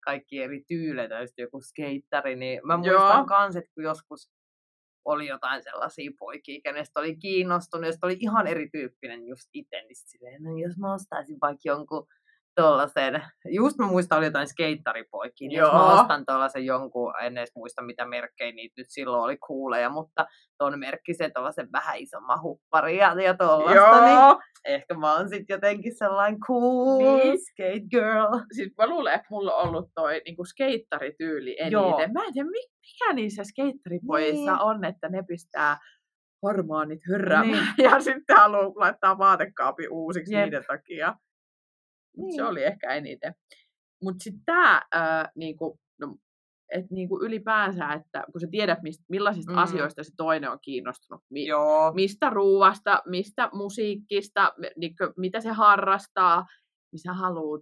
kaikki eri tyyleitä, just joku skeittari, niin mä Joo. muistan kans, että kun joskus oli jotain sellaisia poikia, kenestä oli kiinnostunut, ja oli ihan erityyppinen just itse, niin silleen, no jos mä ostaisin vaikka jonkun tollasen, just mä muistan, oli jotain skeittaripoikia, niin jos mä ostan tollasen jonkun, en edes muista mitä merkkejä niitä nyt silloin oli kuuleja, mutta ton merkkisen tollasen vähän isomman huppari ja, ja tollasta, niin ehkä mä oon sit jotenkin sellainen cool Niin. skate girl. Siis mä luulen, että mulla on ollut toi niinku skeittarityyli eniten. Joo. Mä en tiedä, mi- mikä niissä skeittaripoissa Niin. on, että ne pistää hormonit hyrräämään Niin. ja sitten haluaa laittaa vaatekaapin uusiksi Jep. niiden takia. Mut Se Niin. oli ehkä eniten. Mutta sitten tämä, niinku, no, et niinku ylipäänsä, että kun sä tiedät, mist, millaisista Mm. asioista se toinen on kiinnostunut, mi, Joo, mistä ruuasta, mistä musiikista, niin mitä se harrastaa, niin sä haluat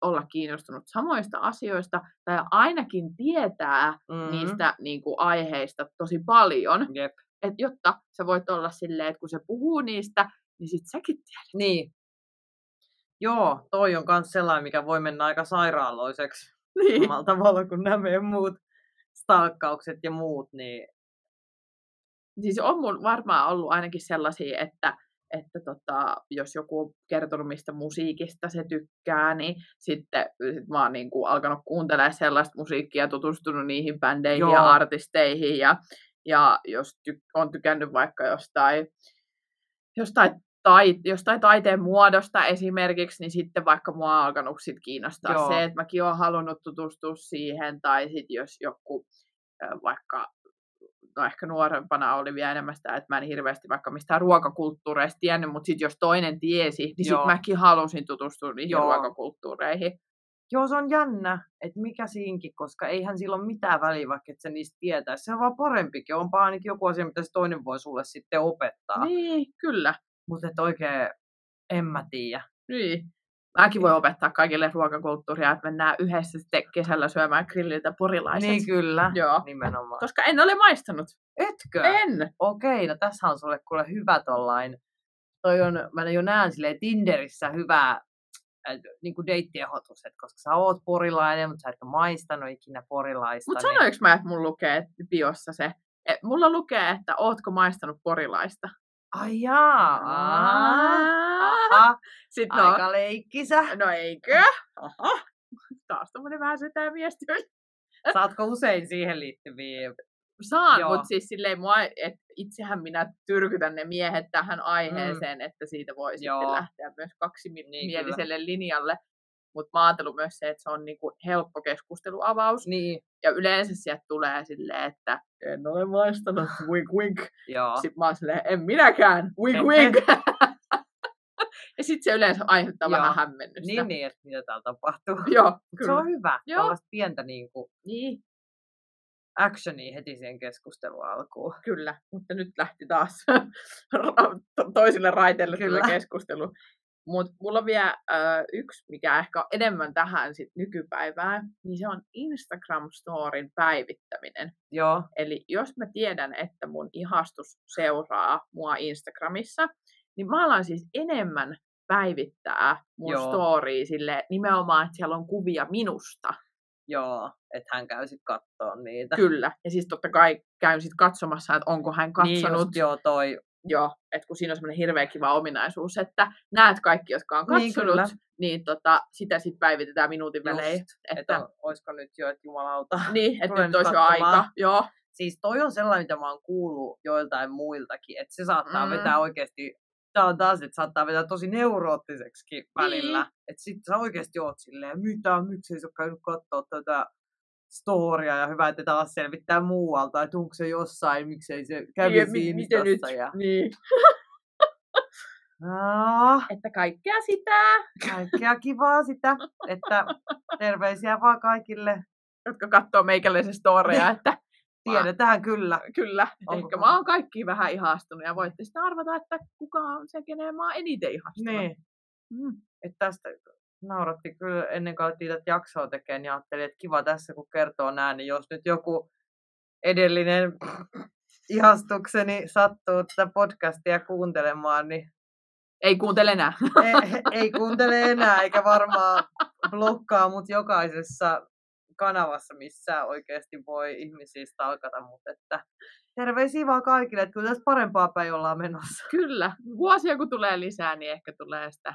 olla kiinnostunut samoista asioista tai ainakin tietää mm. mm. niistä niin kuin, aiheista tosi paljon, Jep. et jotta sä voit olla silleen, että kun se puhuu niistä, niin sit säkin tiedät. Niin. Joo, toi on myös sellainen, mikä voi mennä aika sairaaloiseksi Niin. samalla tavalla kuin nämä meidän muut stalkkaukset ja muut, niin Siis on mun varmaan ollut ainakin sellaisia, että, että tota, jos joku on kertonut, mistä musiikista se tykkää, niin sitten sit mä oon niin kuin alkanut kuuntelemaan sellaista musiikkia, tutustunut niihin bändeihin Joo. ja artisteihin. Ja, ja jos ty- on tykännyt vaikka jostain, jostain, tai, jostain taiteen muodosta esimerkiksi, niin sitten vaikka mua on alkanut sit kiinnostaa Joo. se, että mäkin olen halunnut tutustua siihen. Tai sitten jos joku vaikka no ehkä nuorempana oli vielä enemmän sitä, että mä en hirveästi vaikka mistään ruokakulttuureista tiennyt, mutta sitten jos toinen tiesi, niin sitten mäkin halusin tutustua niihin Joo. ruokakulttuureihin. Joo, se on jännä, että mikä siinkin, koska eihän sillä ole mitään väliä, vaikka et sä niistä tietää. Se on vaan parempikin. Onpa ainakin joku asia, mitä se toinen voi sulle sitten opettaa. Niin, kyllä. Mutta et oikein en mä tiedä. Niin. Mäkin voin opettaa kaikille ruokakulttuuria, että mennään yhdessä sitten kesällä syömään grilliltä porilaiset. Niin kyllä, Joo. nimenomaan. Koska en ole maistanut. Etkö? En. Okei, no tässä on sulle kuule hyvä tollain. Toi on, mä jo näen silleen Tinderissä hyvää äh, niin kuin deittiehdotus, että koska sä oot porilainen, mutta sä et ole maistanut ikinä porilaista. Mutta niin... sanoinko mä, että mulla lukee biossa se, et mulla lukee, että ootko maistanut porilaista. Ai jaa, aha, Sitten no, aika leikkisä. no eikö? Aha. Taas tommonen vähän sitä viestiä. Saatko usein siihen liittyviä? Saan, mutta siis silleen mua, et itsehän minä tyrkytän ne miehet tähän aiheeseen, mm. että siitä voi Joo. sitten lähteä myös kaksimieliselle Niin, linjalle. Mutta mä ajatellut myös se, että se on niinku helppo keskusteluavaus. Niin, Ja yleensä sieltä tulee silleen, että en ole maistanut, wink wink. joo. Sitten mä oon silleen, en minäkään, wink wink. ja sitten se yleensä aiheuttaa Joo. vähän hämmennystä. Niin, niin, että mitä täällä tapahtuu. Joo, Mut se kyllä. on hyvä, Joo. tällaista pientä niin kuin, Niin, actionia heti siihen keskustelun alkuun. kyllä. Mutta nyt lähti taas toisille raiteille Kyllä. kyllä. keskustelu. Mutta mulla on vielä äh, yksi, mikä ehkä on enemmän tähän sit nykypäivään, niin se on Instagram-storin päivittäminen. Joo, Eli jos mä tiedän, että mun ihastus seuraa mua Instagramissa, niin mä alan siis enemmän päivittää mun Joo. storya sille nimenomaan, että siellä on kuvia minusta. joo, että hän käy sitten kattoo niitä. Kyllä. Ja siis totta kai käyn sit katsomassa, että onko hän Niin katsonut. just, joo, toi, Joo, että kun siinä on semmoinen hirveä kiva ominaisuus, että näet kaikki, jotka on Niin, katsonut, niin, niin tota, sitä sitten päivitetään minuutin välein. just, Että, että on, olisiko nyt jo, että jumalauta. niin, että nyt olisi jo aika. Joo, Siis toi on sellainen, mitä mä oon kuullut joiltain muiltakin, että se saattaa Mm. vetää oikeasti, tää on taas, että saattaa vetää tosi neuroottiseksi välillä. Niin. Että sit sä oikeasti oot silleen, mitä, miksi ei se ole käynyt katsoa tätä storia ja hyvä, että taas selvittää muualta, että onko se jossain, miksei se kävisi Niin, mi- miten nyt? Ja... Niin. Ah, Että kaikkea sitä, kaikkea kivaa sitä, että terveisiä vaan kaikille. jotka katsoo meikäläisen storeja, että Tiedetään kyllä. kyllä, Onko- ehkä mä oon kaikki vähän ihastunut ja voitte sitten arvata, että kuka on se, kenen mä oon eniten ihastunut. Niin. Mm. että tästä nauratti kyllä ennen kuin alettiin tätä jaksoa tekemään, niin ajattelin, että kiva tässä kun kertoo näin, niin jos nyt joku edellinen ihastukseni sattuu tätä podcastia kuuntelemaan, niin Ei kuuntele enää. ei, ei kuuntele enää, eikä varmaan blokkaa mut jokaisessa kanavassa, missä oikeasti voi ihmisiä stalkata, mutta että terveisiä vaan kaikille, että kyllä tässä parempaa päin ollaan menossa. Kyllä. Vuosia kun tulee lisää, niin ehkä tulee sitä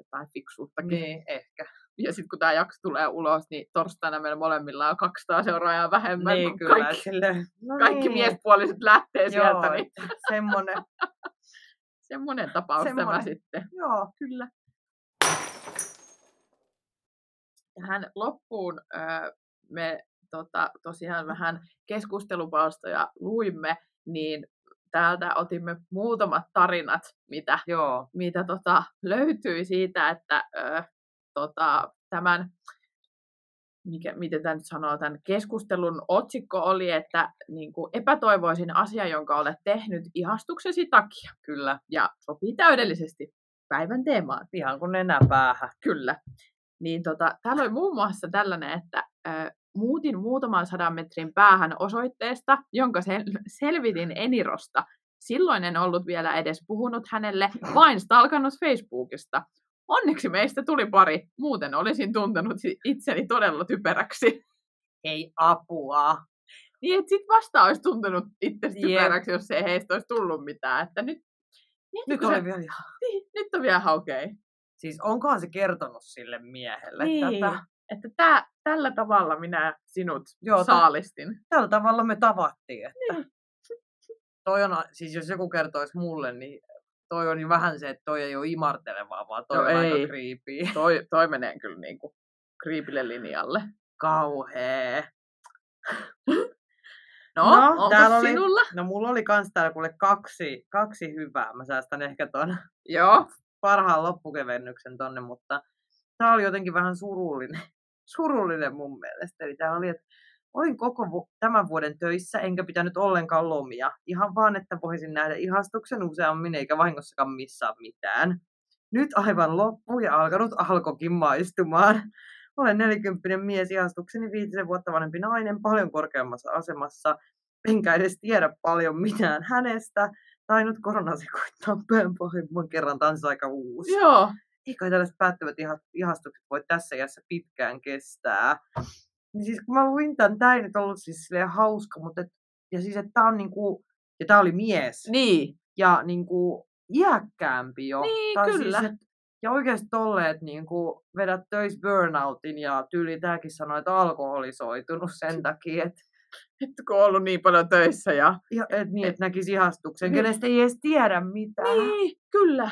jotain fiksuuttakin. Niin, ehkä. Ja sitten kun tämä jakso tulee ulos, niin torstaina meillä molemmilla on 200 seuraajaa vähemmän. Niin, kyllä. Kaikki, Sille, no kaikki niin. miespuoliset lähtee Joo, sieltä, niin että semmonen. semmoinen tapaus tämä Semmonen. sitten. Joo. Kyllä. Tähän loppuun me tota, tosiaan vähän keskustelupalstoja luimme, niin täältä otimme muutamat tarinat, mitä, Joo. mitä tota, löytyi siitä, että ö, tota, tämän, mikä, miten tämä nyt sanoo, tämän keskustelun otsikko oli, että niin kuin epätoivoisin asia, jonka olet tehnyt ihastuksesi takia. Kyllä. Ja sopii täydellisesti päivän teemaan. Ihan kuin nenä päähän. Kyllä. Niin tota, täällä oli muun muassa tällainen, että ö, muutin muutaman sadan metrin päähän osoitteesta, jonka sel- selvitin Enirosta. Silloin en ollut vielä edes puhunut hänelle, vain stalkannut Facebookista. Onneksi meistä tuli pari, muuten olisin tuntenut itseni todella typeräksi. Ei apua. Niin, että sit vasta olisi tuntenut itse Jep. typeräksi, jos ei heistä olisi tullut mitään. Että nyt, nyt, Nyt kun se, vielä ihan... niin, nyt on vielä. Okay. Siis onkohan se kertonut sille miehelle Niin. tätä? Että tää, tällä tavalla minä sinut Joo, saalistin. Tällä tavalla me tavattiin, että Niin. toi on, siis jos joku kertoisi mulle, niin toi on jo vähän se, että toi ei ole imartelevaa, vaan toi Joo, on ei. aika creepy. Toi, toi menee kyllä niinku kriipille linjalle. Kauhee. No, No, no onko täällä oli- sinulla? No mulla oli kans täällä kuule kaksi, kaksi hyvää. Mä säästän ehkä ton Joo. parhaan loppukevennyksen tonne, mutta tää oli jotenkin vähän surullinen, surullinen mun mielestä. Eli täällä oli, että olin koko vu- tämän vuoden töissä, enkä pitänyt ollenkaan lomia. Ihan vaan, että voisin nähdä ihastuksen useammin, eikä vahingossakaan missaa mitään. Nyt aivan loppu ja alkanut alkokin maistumaan. Olen 40 mies ihastukseni viitisen vuotta vanhempi nainen, paljon korkeammassa asemassa. Enkä edes tiedä paljon mitään hänestä. Korona sekoittaa pään pahimman kerran, tanssi aika uusi. Joo. Ei kai tällaiset päättävät iha- ihastukset voi tässä iässä pitkään kestää. Niin siis kun mä luin tämän, tää ei nyt ollut siis hauska, mutta et, ja siis että tää on niinku, ja tää oli mies. Niin. Ja niinku iäkkäämpi jo. Niin, Tai kyllä. Siis, et, ja oikeasti tolleet niinku vedät töissä burnoutin ja tyyli tääkin sanoi, että alkoholisoitunut sen takia, että Nyt kun on ollut niin paljon töissä ja... ja, et niin, Et- et näkisi ihastuksen, Niin. kenestä ei edes tiedä mitään. Niin, kyllä.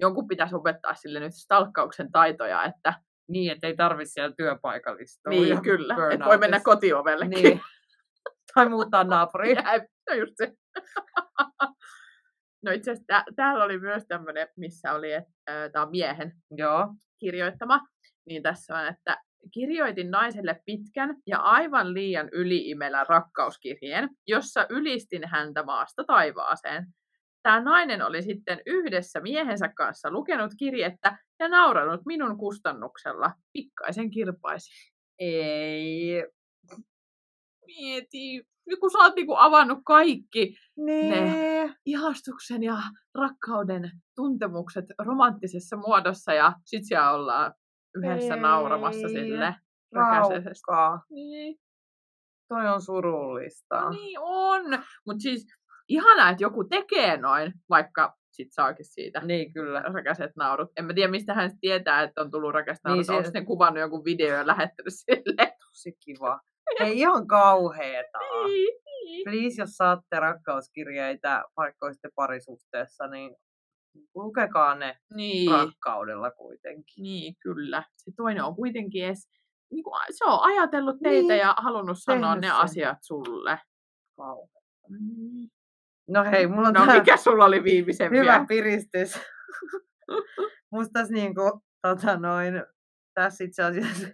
Jonkun pitäisi opettaa sille nyt stalkkauksen taitoja, että Niin, että ei tarvi siellä työpaikalla istua niin, kyllä. Että voi mennä kotiovellekin. Niin. tai muuttaa naapuriin. No just se. no itse asiassa tää, täällä oli myös tämmöinen, missä oli, että tämä on miehen Joo. kirjoittama, niin tässä on, että kirjoitin naiselle pitkän ja aivan liian yliimelän rakkauskirjeen, jossa ylistin häntä maasta taivaaseen. Tämä nainen oli sitten yhdessä miehensä kanssa lukenut kirjettä ja nauranut minun kustannuksella. Pikkaisen kirpaisi. Ei. Mieti, kun sä oot niinku avannut kaikki Niin. ihastuksen ja rakkauden tuntemukset romanttisessa muodossa ja sit siellä ollaan yhdessä Ei. nauramassa sille. Raukkaa. Niin, Toi on surullista. no niin on. Mutta siis ihanaa, että joku tekee noin, vaikka sit saakin siitä Niin kyllä. rakäiset naurut. En mä tiedä, mistä hän tietää, että on tullut rakäiset Niin, naurut. se- Onko ne kuvannut jonkun video ja lähettänyt sille? Tosi kiva. Ei ihan kauheeta. Niin, niin. Please, jos saatte rakkauskirjeitä, vaikka olisitte parisuhteessa, niin lukekaa ne Niin. rakkaudella kuitenkin. Niin, kyllä. Se toinen on kuitenkin edes, niin kuin, se on ajatellut teitä Niin, ja halunnut sanoa tehnyt ne sen. asiat sulle. Kauheeta. Mm. No hei, mulla on No tää mikä sulla oli viimeisen hyvä vielä? piristys. Musta tässä niinku, tota noin, tässä itse asiassa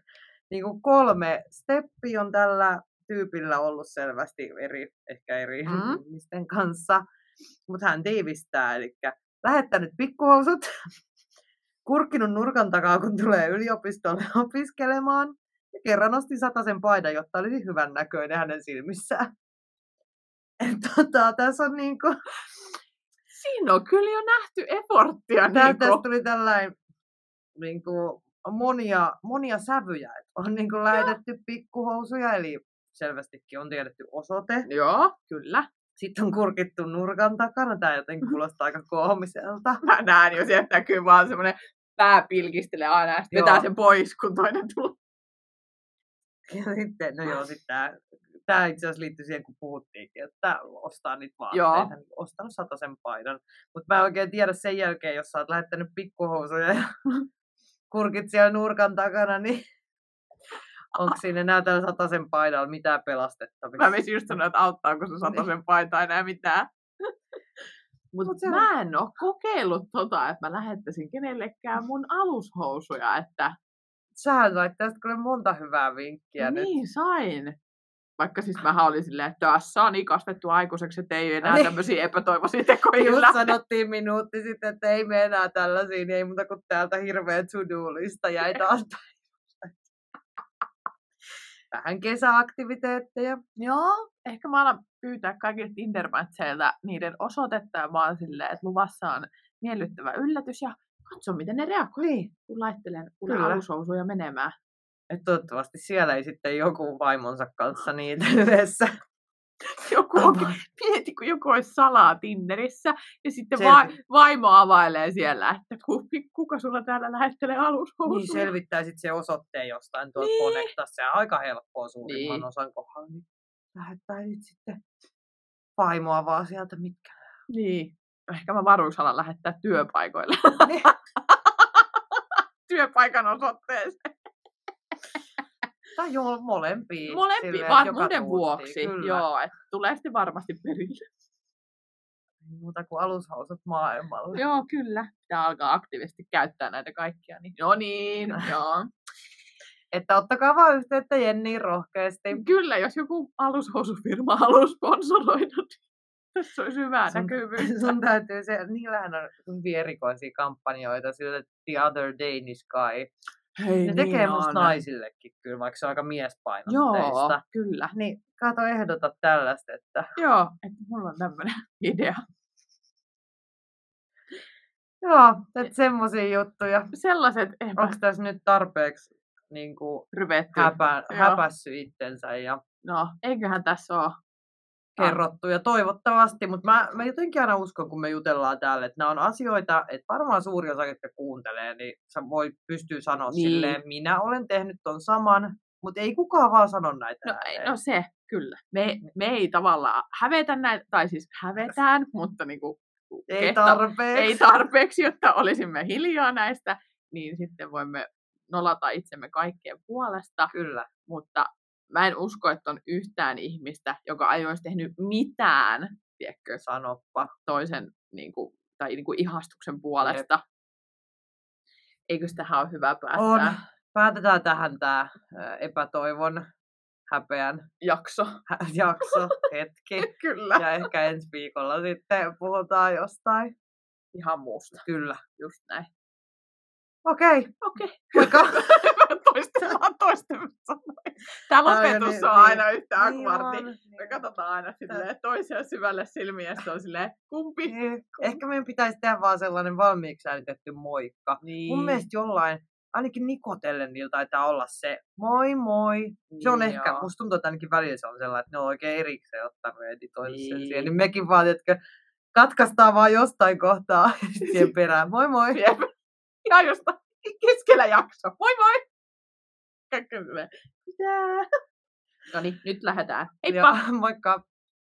niinku kolme steppi on tällä tyypillä ollut selvästi eri, ehkä eri Mm. ihmisten kanssa. Mutta hän tiivistää, eli lähettänyt pikkuhousut, kurkkinut nurkan takaa, kun tulee yliopistolle opiskelemaan, ja kerran nosti sen paidan, jotta olisi hyvän näköinen hänen silmissään. Et tota, tässä on niinku, Siinä on kyllä jo nähty efforttia. Tää, Niin tästä tuli tällainen niin kuin, monia, monia sävyjä. Et on niin kuin, lähetetty pikkuhousuja, eli selvästikin on tiedetty osoite. Joo, kyllä. Sitten on kurkittu nurkan takana. Tämä jotenkin kuulostaa aika koomiselta. Mä näen jo, sieltä näkyy vaan semmoinen pää pilkistelee aina ja vetää sen pois, kun toinen tulee. Ja sitten, no joo, sitten tämä, tämä itse asiassa liittyy siihen, kun puhuttiinkin, että ostaa niitä vaatteita, niin ostanut sen paidan. Mutta mä en oikein tiedä sen jälkeen, jos sä oot lähettänyt pikkuhousuja ja kurkit siellä nurkan takana, niin onko siinä enää tällä sen paidalla mitään pelastettavissa? Mä menisin just sanoa, että auttaako se sataisen paita enää mitään. Mutta Mut se mä en oo kokeillut tota, että mä lähettäisin kenellekään mun alushousuja, että Sähän sait tästä kyllä monta hyvää vinkkiä nyt. niin sain. Vaikka siis mä olin silleen, että tässä on niin kasvettu aikuiseksi, että ei enää Niin. tämmöisiä epätoivoisia tekoja Just lähde. sanottiin minuutti sitten, että ei me enää tällaisia, niin ei muuta kuin täältä hirveä to-do-lista jäi taas Vähän kesäaktiviteetteja. Joo, ehkä mä alan pyytää kaikilta tinder niiden osoitetta ja mä oon silleen, että luvassa on miellyttävä yllätys ja katso miten ne reagoi, Niin. kun laittelen alushousuja menemään. Et toivottavasti siellä ei sitten joku vaimonsa kanssa niitä yhdessä. Joku on, mieti, kun joku olisi salaa Tinderissä ja sitten va- vaimo availee siellä, että ku, kuka sulla täällä lähettelee alushousuja. Niin selvittäisit se osoitteen jostain tuolta Niin. niin. Connectassa. Ja aika helppoa suurimman Niin. osan kohdalla. Niin lähettäisit sitten vaimoa vaan sieltä mitkä. Niin. Ehkä mä varuusalan lähettää työpaikoille. Niin. Työpaikan osoitteeseen. Tai joo, molempia. Molempi, silleen, vaan tuuttiin, vuoksi. Kyllä. Joo, että tulee sitten varmasti perille. Ei Muuta kuin alushousut maailmalle. Joo, kyllä. Pitää alkaa aktiivisesti käyttää näitä kaikkia. Niin. No niin, joo. Että ottakaa vaan yhteyttä Jenniin rohkeasti. Kyllä, jos joku alushousufirma haluaa sponsoroida, niin tässä olisi hyvää Sun- näkyvyyttä. Sun täytyy se, niillähän on erikoisia kampanjoita, sillä The Other Danish Guy. Hei, Ne tekee musta on. naisillekin kyllä, vaikka se on aika miespainotteista. Joo, kyllä. Niin kato, ehdota tällaista, että Joo, että mulla on tämmöinen idea. joo, että semmoisia juttuja. Sellaiset Onko tässä nyt tarpeeksi niin kuin, häpä, häpässy itsensä ja No, eiköhän tässä ole. Kerrottu ja toivottavasti, mutta mä, mä jotenkin aina uskon, kun me jutellaan täällä, että nämä on asioita, että varmaan suuri osa, jotka kuuntelee, niin sä voi pystyy sanoa Niin. silleen, minä olen tehnyt ton saman, mutta ei kukaan vaan sano näitä No, no se, kyllä. Me, me ei tavallaan hävetä näitä, tai siis hävetään, mutta niinku ei kehta- tarpeeksi. ei tarpeeksi, jotta olisimme hiljaa näistä, niin sitten voimme nolata itsemme kaikkien puolesta. Kyllä. Mutta mä en usko, että on yhtään ihmistä, joka ei olisi tehnyt mitään, tiedätkö, Sanoppa. toisen niin kuin, tai niin kuin ihastuksen puolesta. Eikö tähän ole hyvä päättää On. Päätetään tähän tämä epätoivon häpeän jakso? hä- jakso, hetki. Kyllä. Ja ehkä ensi viikolla sitten puhutaan jostain. Ihan muusta. Kyllä. Just näin. Okei, Okei. moikka! Toistellaan toistemme sanoja. Tämä Ai, lopetus niin, on niin. aina yhtä Niin akvardi. on, Me niin on. katsotaan aina silleen toisia syvälle silmiin ja sitten on silleen, kumpi? Niin. Ehkä meidän pitäisi tehdä vaan sellainen valmiiksi äänitetty moikka. Niin. Mun mielestä jollain, ainakin Nikotellen niillä taitaa olla se moi moi. Se on Niin ehkä, joo. musta tuntuu, että ainakin välillä se on sellainen, että ne on oikein erikseen ottanut ja editoinut sen Niin. siihen. Niin mekin vaan, että katkaistaan vaan jostain kohtaa siihen perään. Moi moi! Jep. Ihan jostain keskellä jakso. Moi moi! Kaikki silleen, mitä? No niin, nyt lähdetään. Heippa! Ja, moikka!